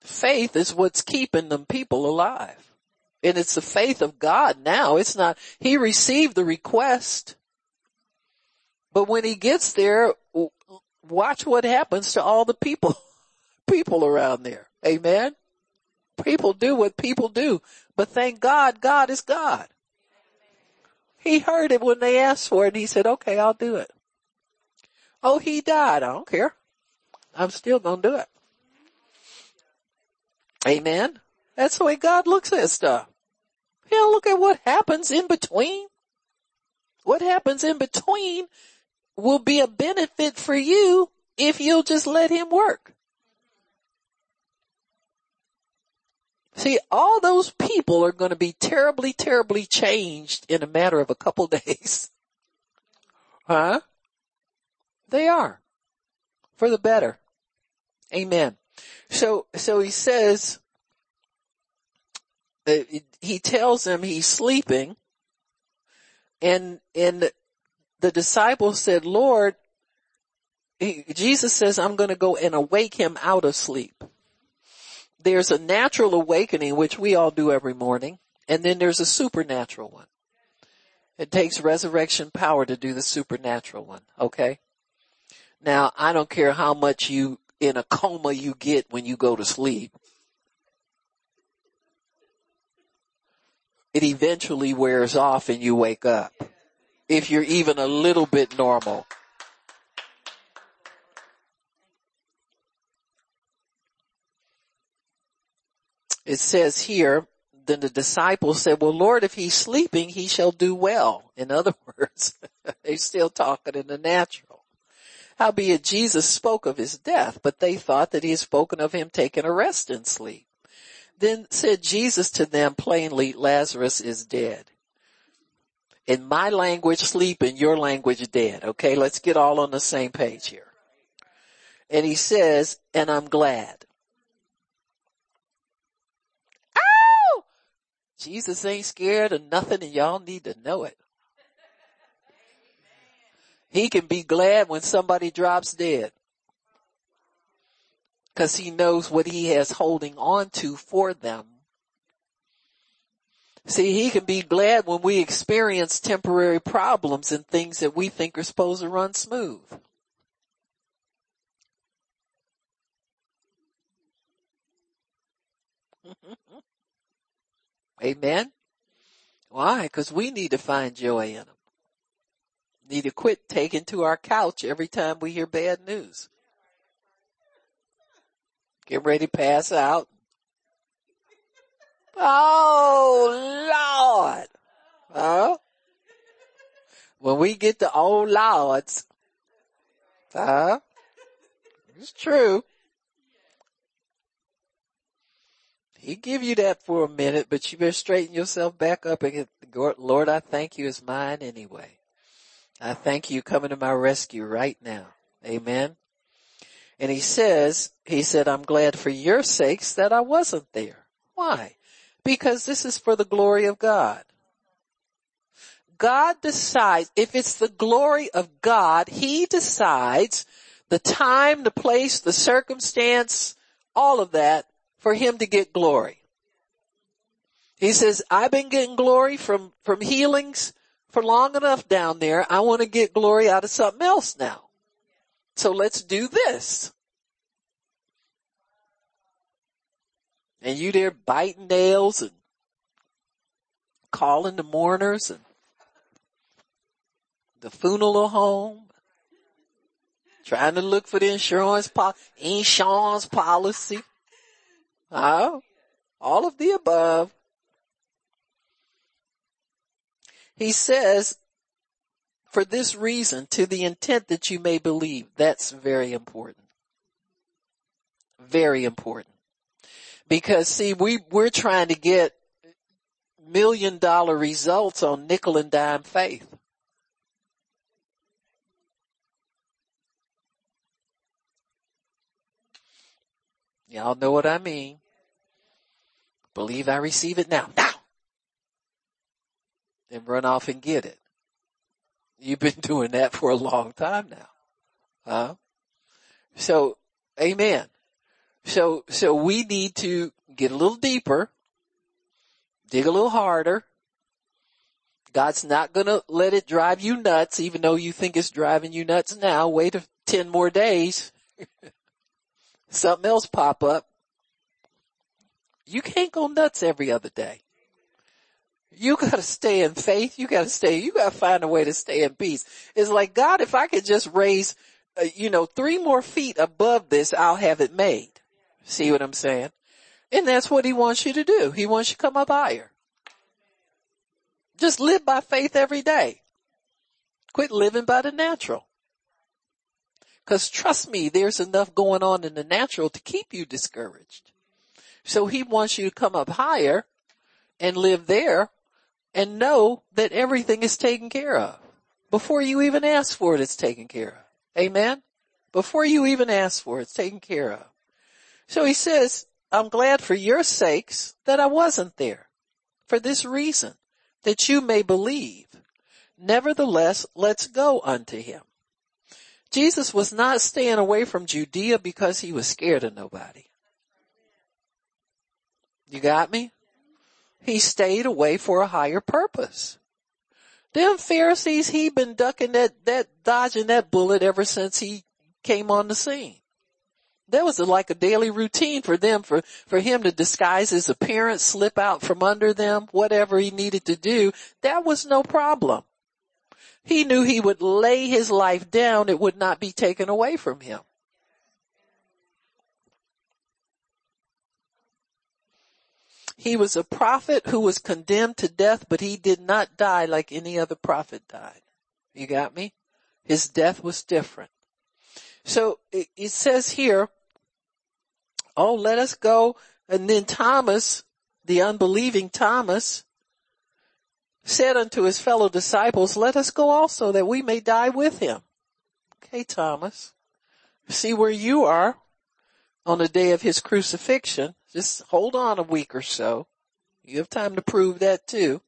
Faith is what's keeping them people alive. And it's the faith of God now. It's not, he received the request. But when he gets there, watch what happens to all the people, *laughs* people around there. Amen. People do what people do, but thank God, God is God. He heard it when they asked for it and he said, okay, I'll do it. Oh, he died. I don't care. I'm still gonna do it. Amen. That's the way God looks at stuff. He look at what happens in between. What happens in between will be a benefit for you if you'll just let him work. See, all those people are going to be terribly, terribly changed in a matter of a couple *laughs* days. Huh? They are. For the better. Amen. So, so he says, uh, he tells them he's sleeping and, and the disciples said, Lord, he, Jesus says, I'm going to go and awake him out of sleep. There's a natural awakening, which we all do every morning, and then there's a supernatural one. It takes resurrection power to do the supernatural one, okay? Now, I don't care how much you, in a coma you get when you go to sleep. It eventually wears off and you wake up. If you're even a little bit normal. It says here, then the disciples said, well Lord, if he's sleeping, he shall do well. In other *laughs* words, *laughs* they're still talking in the natural. Howbeit Jesus spoke of his death, but they thought that he had spoken of him taking a rest in sleep. Then said Jesus to them plainly, Lazarus is dead. In my language, sleep, in your language, dead. Okay, let's get all on the same page here. And he says, and I'm glad. Jesus ain't scared of nothing and y'all need to know it. He can be glad when somebody drops dead. Cause he knows what he has holding on to for them. See, he can be glad when we experience temporary problems and things that we think are supposed to run smooth. *laughs* Amen. Why? Cause we need to find joy in them. Need to quit taking to our couch every time we hear bad news. Get ready to pass out. Oh Lord. Huh? When we get to old lords, huh? It's true. He give you that for a minute, but you better straighten yourself back up and get, Lord, I thank you as mine anyway. I thank you coming to my rescue right now. Amen. And he says, he said, I'm glad for your sakes that I wasn't there. Why? Because this is for the glory of God. God decides, if it's the glory of God, He decides the time, the place, the circumstance, all of that for him to get glory. He says, I've been getting glory from, from healings for long enough down there. I want to get glory out of something else now. So let's do this. And you there biting nails and calling the mourners and the funeral home, trying to look for the insurance, po- insurance policy. Uh, all of the above. He says, for this reason, to the intent that you may believe. That's very important. Very important. Because see, we, we're trying to get million dollar results on nickel and dime faith. Y'all know what I mean. Believe I receive it now. Now! And run off and get it. You've been *laughs* doing that for a long time now. Huh? So, amen. So, so we need to get a little deeper, dig a little harder. God's not gonna let it drive you nuts, even though you think it's driving you nuts now. Wait a 10 more days. *laughs* Something else pop up. You can't go nuts every other day. You gotta stay in faith. You gotta stay, you gotta find a way to stay in peace. It's like, God, if I could just raise, uh, you know, three more feet above this, I'll have it made. See what I'm saying? And that's what he wants you to do. He wants you to come up higher. Just live by faith every day. Quit living by the natural. Cause trust me, there's enough going on in the natural to keep you discouraged. So he wants you to come up higher and live there and know that everything is taken care of. Before you even ask for it, it's taken care of. Amen? Before you even ask for it, it's taken care of. So he says, I'm glad for your sakes that I wasn't there. For this reason, that you may believe. Nevertheless, let's go unto him. Jesus was not staying away from Judea because he was scared of nobody. You got me? He stayed away for a higher purpose. Them Pharisees, he been ducking that, that, dodging that bullet ever since he came on the scene. That was like a daily routine for them, for, for him to disguise his appearance, slip out from under them, whatever he needed to do. That was no problem. He knew he would lay his life down. It would not be taken away from him. He was a prophet who was condemned to death, but he did not die like any other prophet died. You got me? His death was different. So it, says here, oh, let us go. And then Thomas, the unbelieving Thomas, said unto his fellow disciples, let us go also that we may die with him. Okay, Thomas, see where you are on the day of his crucifixion. Just hold on a week or so. You have time to prove that too.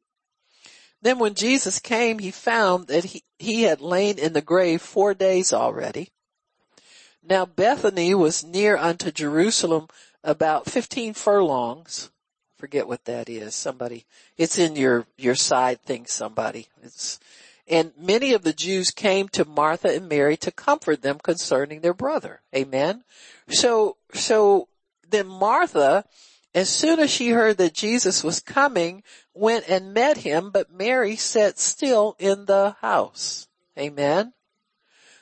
Then when Jesus came, he found that he, he had lain in the grave four days already. Now Bethany was near unto Jerusalem about 15 furlongs. Forget what that is. Somebody, it's in your, your side thing, somebody. It's, and many of the Jews came to Martha and Mary to comfort them concerning their brother. Amen. So, so then Martha, as soon as she heard that Jesus was coming, went and met him, but Mary sat still in the house. Amen.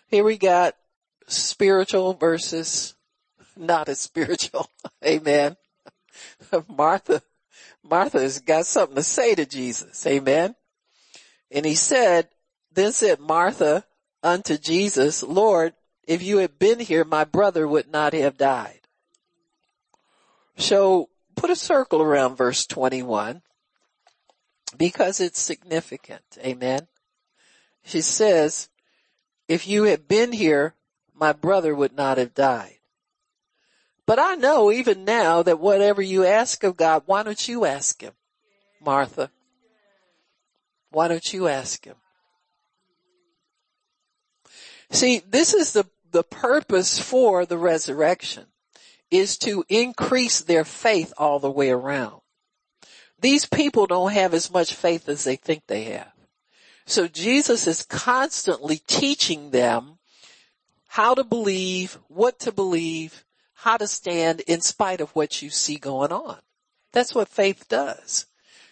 Here we got spiritual versus not as spiritual. *laughs* Amen. *laughs* Martha, Martha has got something to say to Jesus. Amen. And he said, then said Martha unto Jesus, Lord, if you had been here, my brother would not have died. So put a circle around verse 21 because it's significant. Amen. She says, if you had been here, my brother would not have died. But I know even now that whatever you ask of God, why don't you ask him, Martha? Why don't you ask him? See, this is the, the purpose for the resurrection is to increase their faith all the way around. These people don't have as much faith as they think they have. So Jesus is constantly teaching them how to believe, what to believe, how to stand in spite of what you see going on. That's what faith does.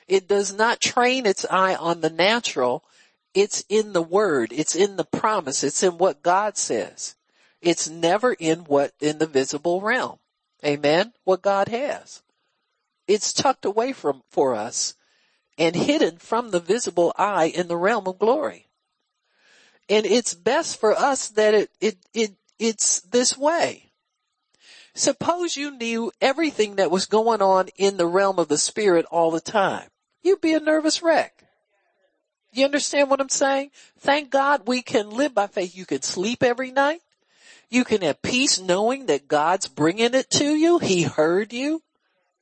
It does not train its eye on the natural. It's in the word. It's in the promise. It's in what God says. It's never in what, in the visible realm. Amen. What God has. It's tucked away from, for us and hidden from the visible eye in the realm of glory. And it's best for us that it, it, it, it's this way. Suppose you knew everything that was going on in the realm of the spirit all the time. You'd be a nervous wreck. You understand what I'm saying? Thank God we can live by faith. You can sleep every night. You can have peace knowing that God's bringing it to you. He heard you.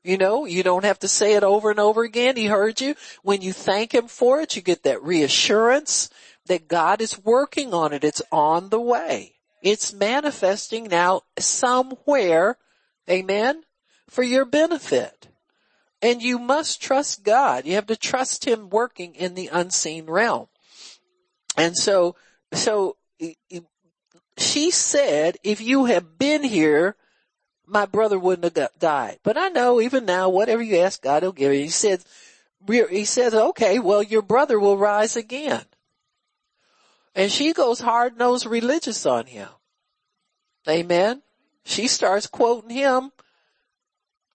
You know, you don't have to say it over and over again. He heard you. When you thank Him for it, you get that reassurance that God is working on it. It's on the way. It's manifesting now somewhere, amen, for your benefit. And you must trust God. You have to trust Him working in the unseen realm. And so, so she said, if you have been here, my brother wouldn't have died. But I know even now, whatever you ask God, He'll give you. He said, he says, okay, well, your brother will rise again. And she goes hard nosed religious on him. Amen. She starts quoting him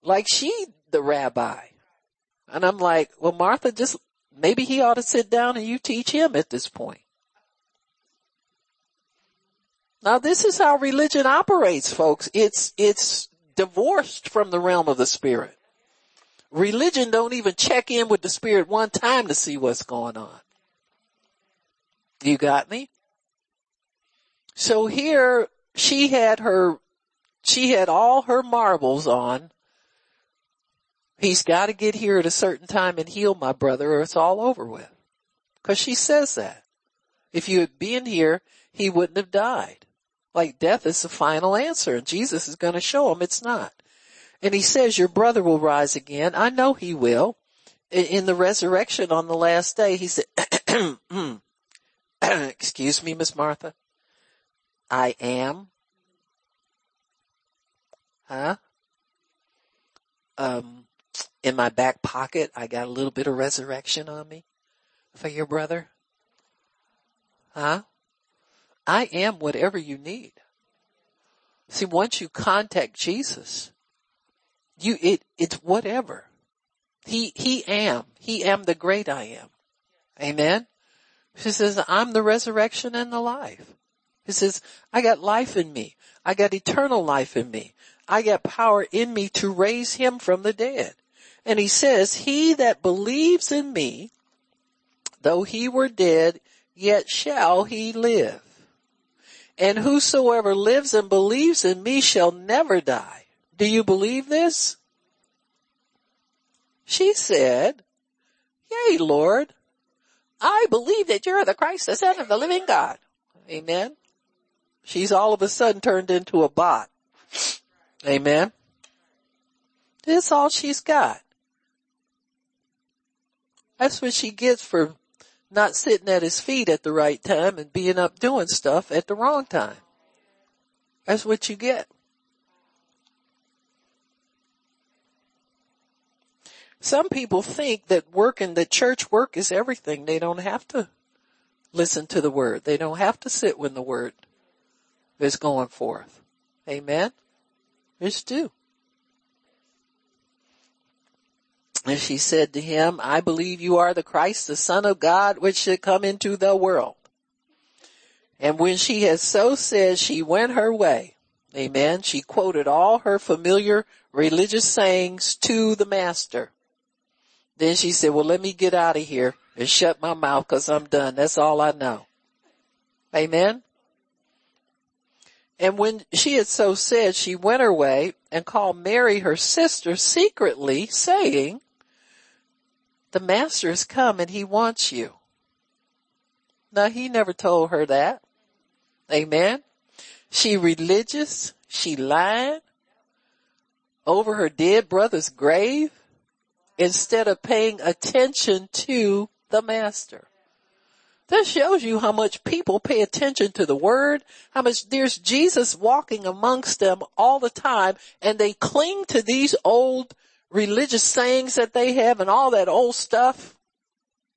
like she the rabbi. And I'm like, well, Martha, just maybe he ought to sit down and you teach him at this point. Now this is how religion operates, folks. It's, it's divorced from the realm of the spirit. Religion don't even check in with the spirit one time to see what's going on. You got me? So here she had her, she had all her marbles on. He's got to get here at a certain time and heal my brother or it's all over with. Cause she says that. If you had been here, he wouldn't have died. Like death is the final answer and Jesus is going to show him it's not. And he says your brother will rise again. I know he will. In the resurrection on the last day, he said, *clears throat* excuse me, Miss Martha. I am. Huh? Um, in my back pocket, I got a little bit of resurrection on me for your brother. Huh? I am whatever you need. See, once you contact Jesus, you, it, it's whatever. He, he am. He am the great I am. Amen. He says, I'm the resurrection and the life. He says, I got life in me. I got eternal life in me. I got power in me to raise him from the dead. And he says, he that believes in me, though he were dead, yet shall he live. And whosoever lives and believes in me shall never die. Do you believe this? She said, Yea, Lord, I believe that you're the Christ, the Son of the living God. Amen. She's all of a sudden turned into a bot. Amen. That's all she's got. That's what she gets for not sitting at his feet at the right time and being up doing stuff at the wrong time. That's what you get. Some people think that working, that church work is everything. They don't have to listen to the word. They don't have to sit when the word is going forth. Amen. It's do. And she said to him, I believe you are the Christ, the son of God, which should come into the world. And when she had so said, she went her way. Amen. She quoted all her familiar religious sayings to the master. Then she said, well, let me get out of here and shut my mouth cause I'm done. That's all I know. Amen. And when she had so said, she went her way and called Mary, her sister, secretly saying, the master has come and he wants you. Now he never told her that. Amen. She religious. She lied over her dead brother's grave instead of paying attention to the master. That shows you how much people pay attention to the word, how much there's Jesus walking amongst them all the time and they cling to these old religious sayings that they have and all that old stuff,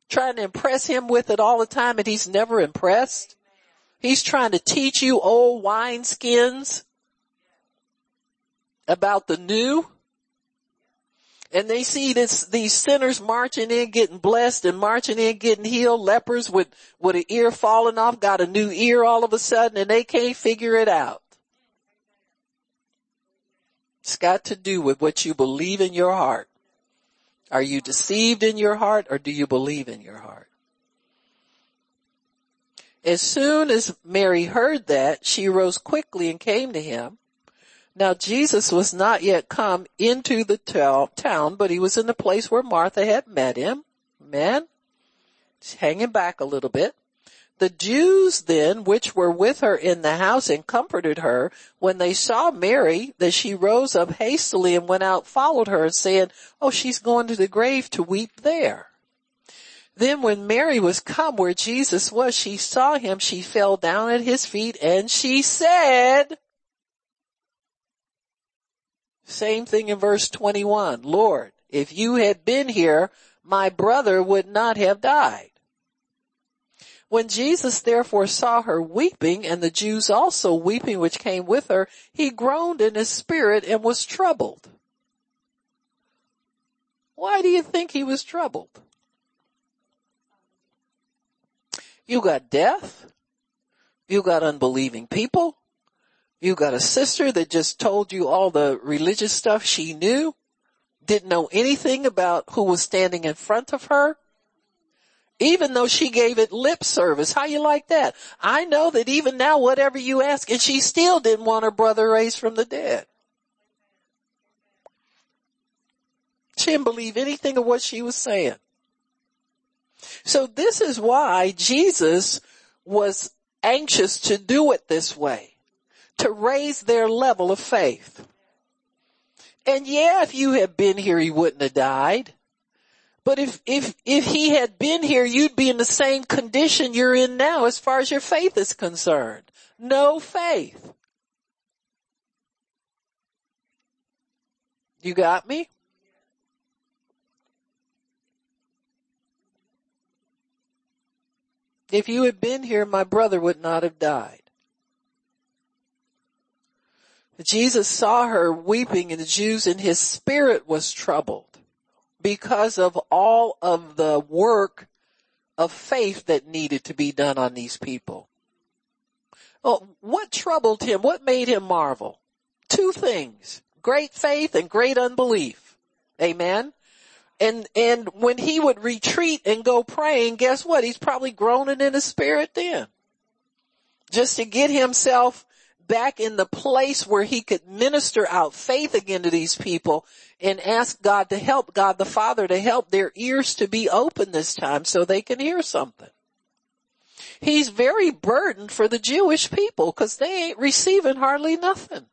trying to impress him with it all the time and he's never impressed. He's trying to teach you old wineskins about the new and they see this, these sinners marching in, getting blessed and marching in, getting healed, lepers with, with an ear falling off, got a new ear all of a sudden and they can't figure it out. It's got to do with what you believe in your heart. Are you deceived in your heart or do you believe in your heart? As soon as Mary heard that, she rose quickly and came to him. Now Jesus was not yet come into the town, but he was in the place where Martha had met him. Man, hanging back a little bit. The Jews then, which were with her in the house and comforted her, when they saw Mary, that she rose up hastily and went out, followed her and said, oh, she's going to the grave to weep there. Then when Mary was come where Jesus was, she saw him, she fell down at his feet and she said, same thing in verse 21. Lord, if you had been here, my brother would not have died. When Jesus therefore saw her weeping and the Jews also weeping which came with her, he groaned in his spirit and was troubled. Why do you think he was troubled? You got death. You got unbelieving people. You got a sister that just told you all the religious stuff she knew, didn't know anything about who was standing in front of her, even though she gave it lip service. How you like that? I know that even now, whatever you ask, and she still didn't want her brother raised from the dead. She didn't believe anything of what she was saying. So this is why Jesus was anxious to do it this way to raise their level of faith. And yeah, if you had been here, he wouldn't have died. But if, if, if he had been here, you'd be in the same condition you're in now as far as your faith is concerned. No faith. You got me? If you had been here, my brother would not have died. Jesus saw her weeping and the Jews and his spirit was troubled because of all of the work of faith that needed to be done on these people. Well, what troubled him? What made him marvel? Two things. Great faith and great unbelief. Amen. And, and when he would retreat and go praying, guess what? He's probably groaning in his spirit then. Just to get himself back in the place where he could minister out faith again to these people and ask God to help, God the Father to help their ears to be open this time so they can hear something. He's very burdened for the Jewish people because they ain't receiving hardly nothing.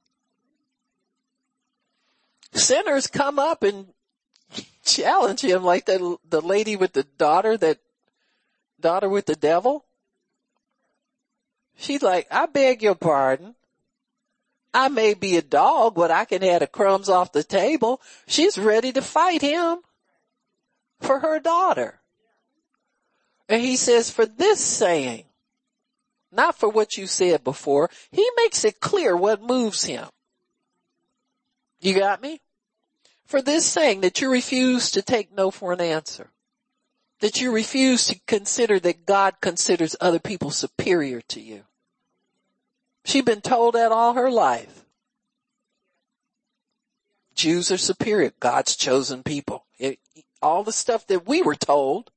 Sinners come up and *laughs* challenge him like the, the lady with the daughter that, daughter with the devil. She's like, I beg your pardon. I may be a dog, but I can have the crumbs off the table. She's ready to fight him for her daughter. And he says, for this saying, not for what you said before, he makes it clear what moves him. You got me? for this saying that you refuse to take no for an answer. That you refuse to consider that God considers other people superior to you. She's been told that all her life. Jews are superior. God's chosen people. It, all the stuff that we were told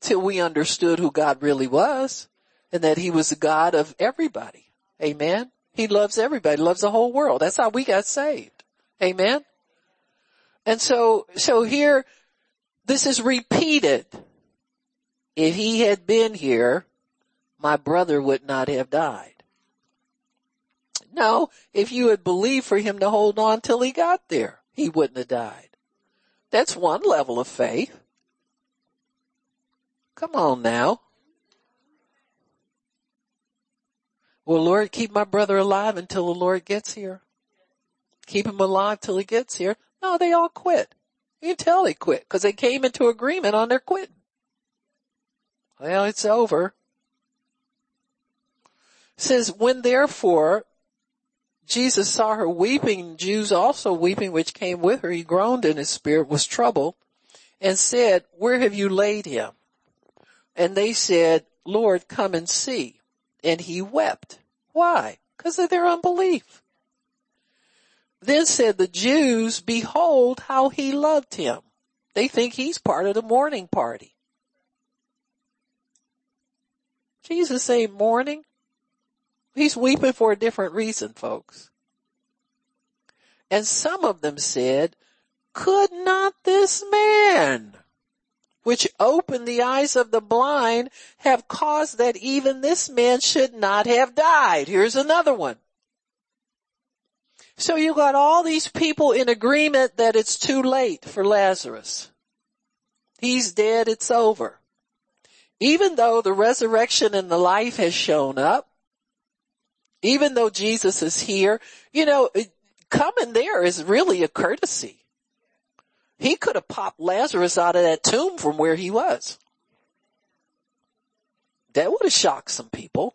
till we understood who God really was and that he was the God of everybody. Amen. He loves everybody, loves the whole world. That's how we got saved. Amen. And so, so here, this is repeated. If he had been here, my brother would not have died. No, if you had believed for him to hold on till he got there, he wouldn't have died. That's one level of faith. Come on now. Well, Lord, keep my brother alive until the Lord gets here. Keep him alive till he gets here. No, they all quit. You tell they quit because they came into agreement on their quitting. Well, it's over. It says, when therefore Jesus saw her weeping, Jews also weeping, which came with her, he groaned in his spirit, was troubled, and said, where have you laid him? And they said, Lord, come and see. And he wept. Why? Because of their unbelief. Then said the Jews, behold how he loved him. They think he's part of the mourning party. Jesus ain't mourning. He's weeping for a different reason, folks. And some of them said, could not this man, which opened the eyes of the blind, have caused that even this man should not have died? Here's another one. So you got all these people in agreement that it's too late for Lazarus. He's dead, it's over. Even though the resurrection and the life has shown up, even though Jesus is here, you know, coming there is really a courtesy. He could have popped Lazarus out of that tomb from where he was. That would have shocked some people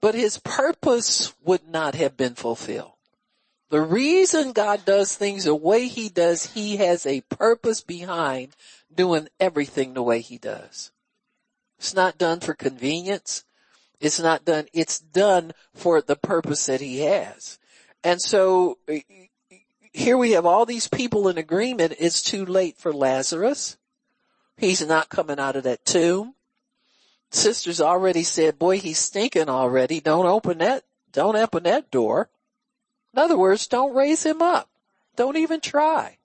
but his purpose would not have been fulfilled. The reason God does things the way he does, he has a purpose behind doing everything the way he does. It's not done for convenience. It's not done, it's done for the purpose that he has. And so eh, here we have all these people in agreement. It's too late for Lazarus. He's not coming out of that tomb sisters already said, boy, he's stinking already. Don't open that, don't open that door. In other words, don't raise him up. Don't even try.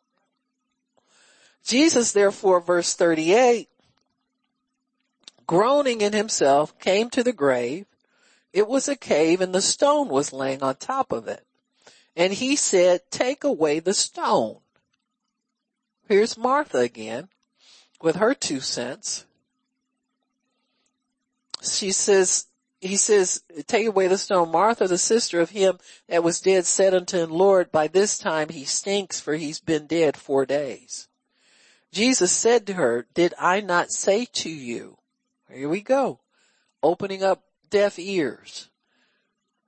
Jesus therefore, verse 38, groaning in himself, came to the grave. It was a cave and the stone was laying on top of it. And he said, take away the stone. Here's Martha again with her two cents. She says, he says, take away the stone. Martha, the sister of him that was dead, said unto him, Lord, by this time he stinks for he's been dead four days. Jesus said to her, did I not say to you, here we go, opening up deaf ears,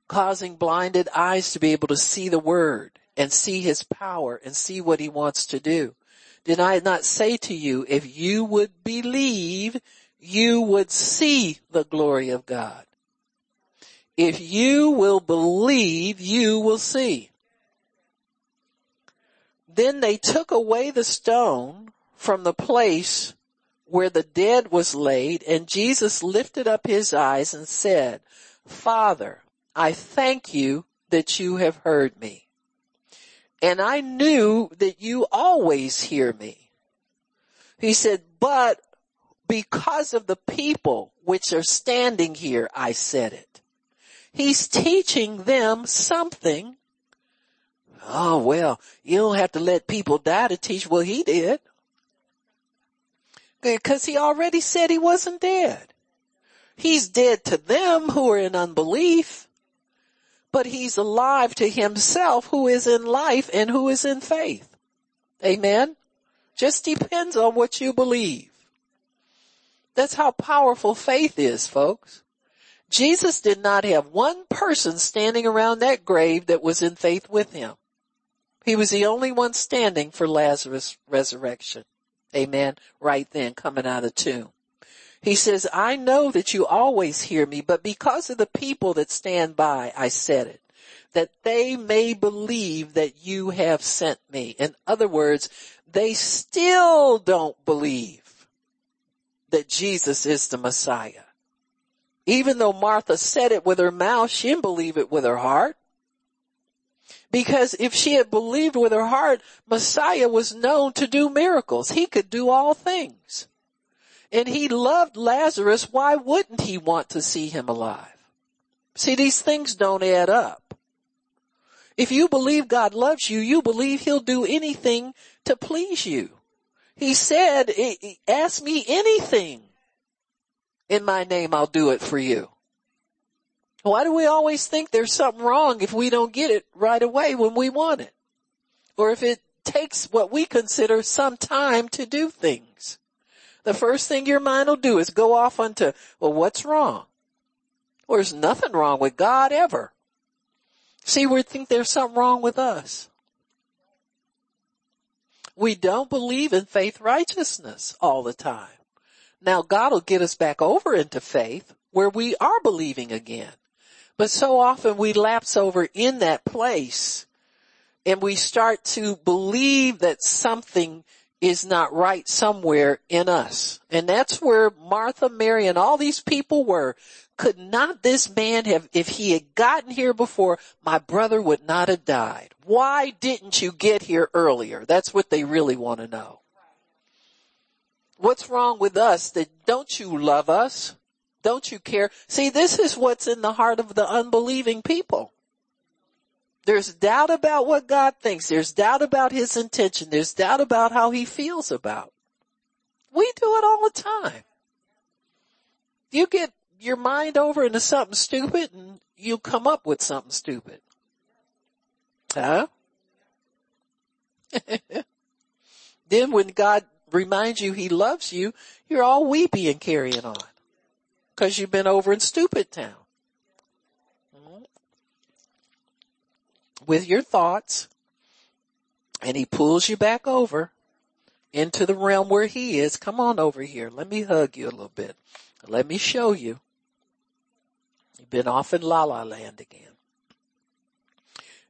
causing blinded eyes to be able to see the word and see his power and see what he wants to do. Did I not say to you, if you would believe, you would see the glory of God. If you will believe, you will see. Then they took away the stone from the place where the dead was laid and Jesus lifted up his eyes and said, Father, I thank you that you have heard me. And I knew that you always hear me. He said, but because of the people which are standing here, I said it. He's teaching them something. Oh well, you don't have to let people die to teach. Well, he did. Because he already said he wasn't dead. He's dead to them who are in unbelief, but he's alive to himself who is in life and who is in faith. Amen. Just depends on what you believe. That's how powerful faith is, folks. Jesus did not have one person standing around that grave that was in faith with him. He was the only one standing for Lazarus' resurrection. Amen. Right then coming out of tomb. He says, I know that you always hear me, but because of the people that stand by, I said it. That they may believe that you have sent me. In other words, they still don't believe that Jesus is the Messiah. Even though Martha said it with her mouth, she didn't believe it with her heart. Because if she had believed with her heart, Messiah was known to do miracles. He could do all things. And he loved Lazarus. Why wouldn't he want to see him alive? See, these things don't add up. If you believe God loves you, you believe he'll do anything to please you. He said, ask me anything in my name, I'll do it for you. Why do we always think there's something wrong if we don't get it right away when we want it? Or if it takes what we consider some time to do things. The first thing your mind will do is go off onto, well, what's wrong? Well, there's nothing wrong with God ever. See, we think there's something wrong with us. We don't believe in faith righteousness all the time. Now God will get us back over into faith where we are believing again. But so often we lapse over in that place and we start to believe that something is not right somewhere in us. And that's where Martha, Mary, and all these people were. Could not this man have, if he had gotten here before, my brother would not have died. Why didn't you get here earlier? That's what they really want to know. What's wrong with us that don't you love us? Don't you care? See, this is what's in the heart of the unbelieving people. There's doubt about what God thinks. There's doubt about his intention. There's doubt about how he feels about. We do it all the time. You get your mind over into something stupid and you come up with something stupid. Huh? *laughs* then when God reminds you he loves you, you're all weepy and carrying on. Cause you've been over in stupid town. Mm-hmm. With your thoughts. And he pulls you back over into the realm where he is. Come on over here. Let me hug you a little bit. Let me show you. You've been off in la la land again.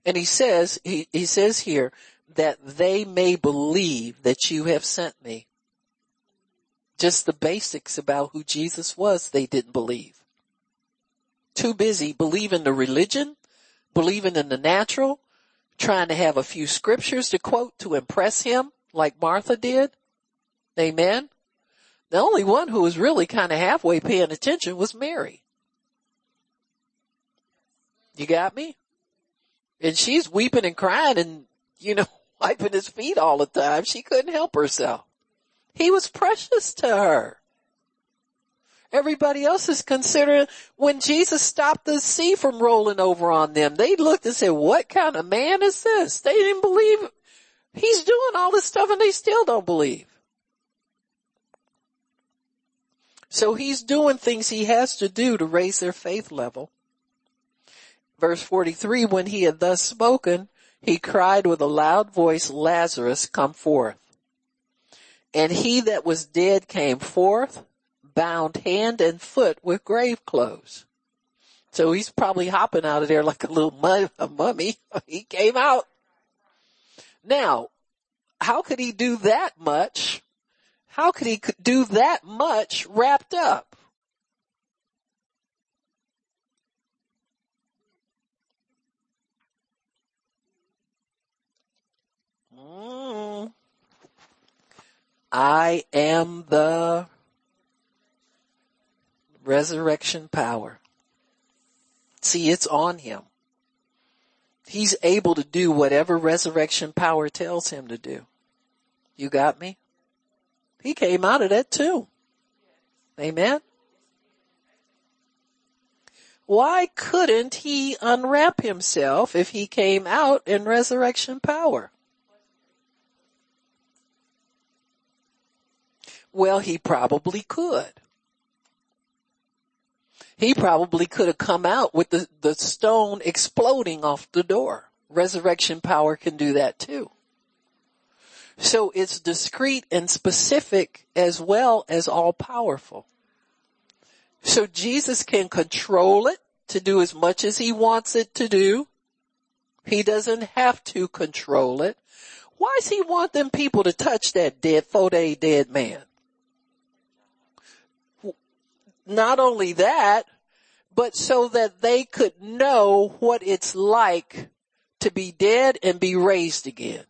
And he says, he, he says here, that they may believe that you have sent me. Just the basics about who Jesus was, they didn't believe. Too busy believing the religion, believing in the natural, trying to have a few scriptures to quote to impress him like Martha did. Amen. The only one who was really kind of halfway paying attention was Mary. You got me? And she's weeping and crying and, you know, *laughs* wiping his feet all the time. She couldn't help herself. He was precious to her. Everybody else is considering when Jesus stopped the sea from rolling over on them, they looked and said, what kind of man is this? They didn't believe he's doing all this stuff and they still don't believe. So he's doing things he has to do to raise their faith level. Verse 43, when he had thus spoken, he cried with a loud voice, Lazarus, come forth. And he that was dead came forth, bound hand and foot with grave clothes. So he's probably hopping out of there like a little a mummy. *laughs* he came out. Now, how could he do that much? How could he do that much wrapped up? Mm. I am the resurrection power. See, it's on him. He's able to do whatever resurrection power tells him to do. You got me? He came out of that too. Amen. Why couldn't he unwrap himself if he came out in resurrection power? Well, he probably could. He probably could have come out with the, the stone exploding off the door. Resurrection power can do that too. So it's discreet and specific as well as all powerful. So Jesus can control it to do as much as he wants it to do. He doesn't have to control it. Why does he want them people to touch that dead, four day dead man? Not only that, but so that they could know what it's like to be dead and be raised again.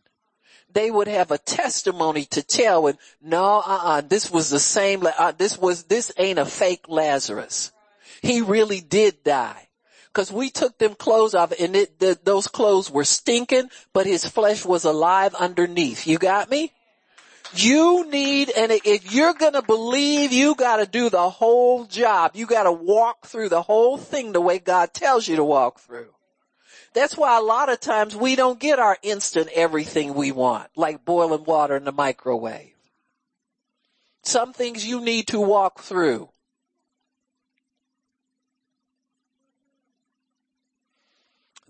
They would have a testimony to tell and no, uh-uh, this was the same, uh, this was, this ain't a fake Lazarus. He really did die. Cause we took them clothes off and it, the, those clothes were stinking, but his flesh was alive underneath. You got me? You need, and if you're gonna believe, you gotta do the whole job. You gotta walk through the whole thing the way God tells you to walk through. That's why a lot of times we don't get our instant everything we want, like boiling water in the microwave. Some things you need to walk through.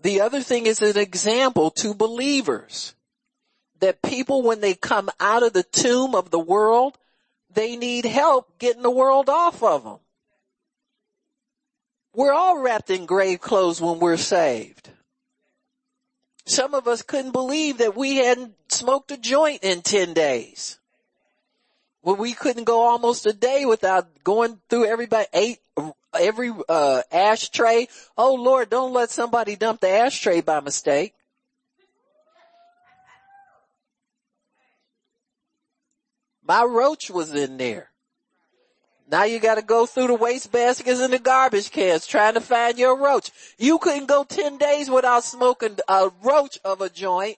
The other thing is an example to believers that people when they come out of the tomb of the world, they need help getting the world off of them. We're all wrapped in grave clothes when we're saved. Some of us couldn't believe that we hadn't smoked a joint in 10 days. When we couldn't go almost a day without going through everybody, every, uh, ashtray. Oh Lord, don't let somebody dump the ashtray by mistake. My roach was in there. Now you gotta go through the waste baskets and the garbage cans trying to find your roach. You couldn't go 10 days without smoking a roach of a joint.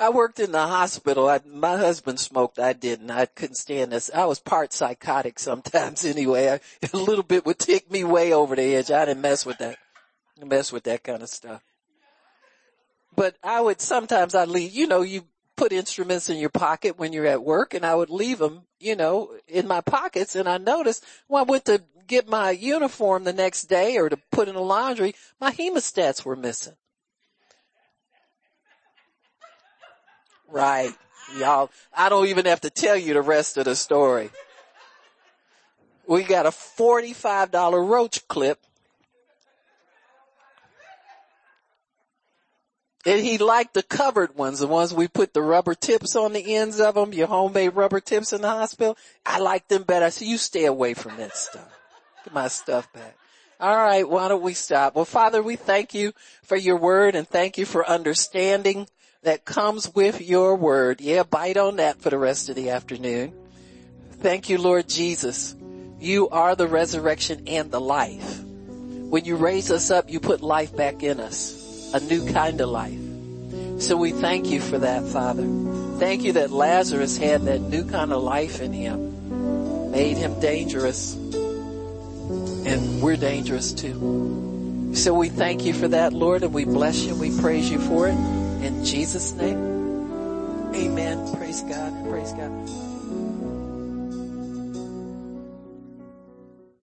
I worked in the hospital. I, my husband smoked. I didn't. I couldn't stand this. I was part psychotic sometimes *laughs* anyway. I, a little bit would tick me way over the edge. I didn't mess with that mess with that kind of stuff. But I would sometimes I leave, you know, you put instruments in your pocket when you're at work and I would leave them, you know, in my pockets and I noticed when I went to get my uniform the next day or to put in the laundry, my hemostats were missing. Right. Y'all, I don't even have to tell you the rest of the story. We got a $45 roach clip And he liked the covered ones, the ones we put the rubber tips on the ends of them, your homemade rubber tips in the hospital. I like them better. Said, you stay away from that stuff. Get my stuff back. All right, why don't we stop? Well, Father, we thank you for your word and thank you for understanding that comes with your word. Yeah, bite on that for the rest of the afternoon. Thank you, Lord Jesus. You are the resurrection and the life. When you raise us up, you put life back in us, a new kind of life. So we thank you for that, Father. Thank you that Lazarus had that new kind of life in him, made him dangerous, and we're dangerous too. So we thank you for that, Lord, and we bless you, we praise you for it. In Jesus' name, amen. Praise God, praise God.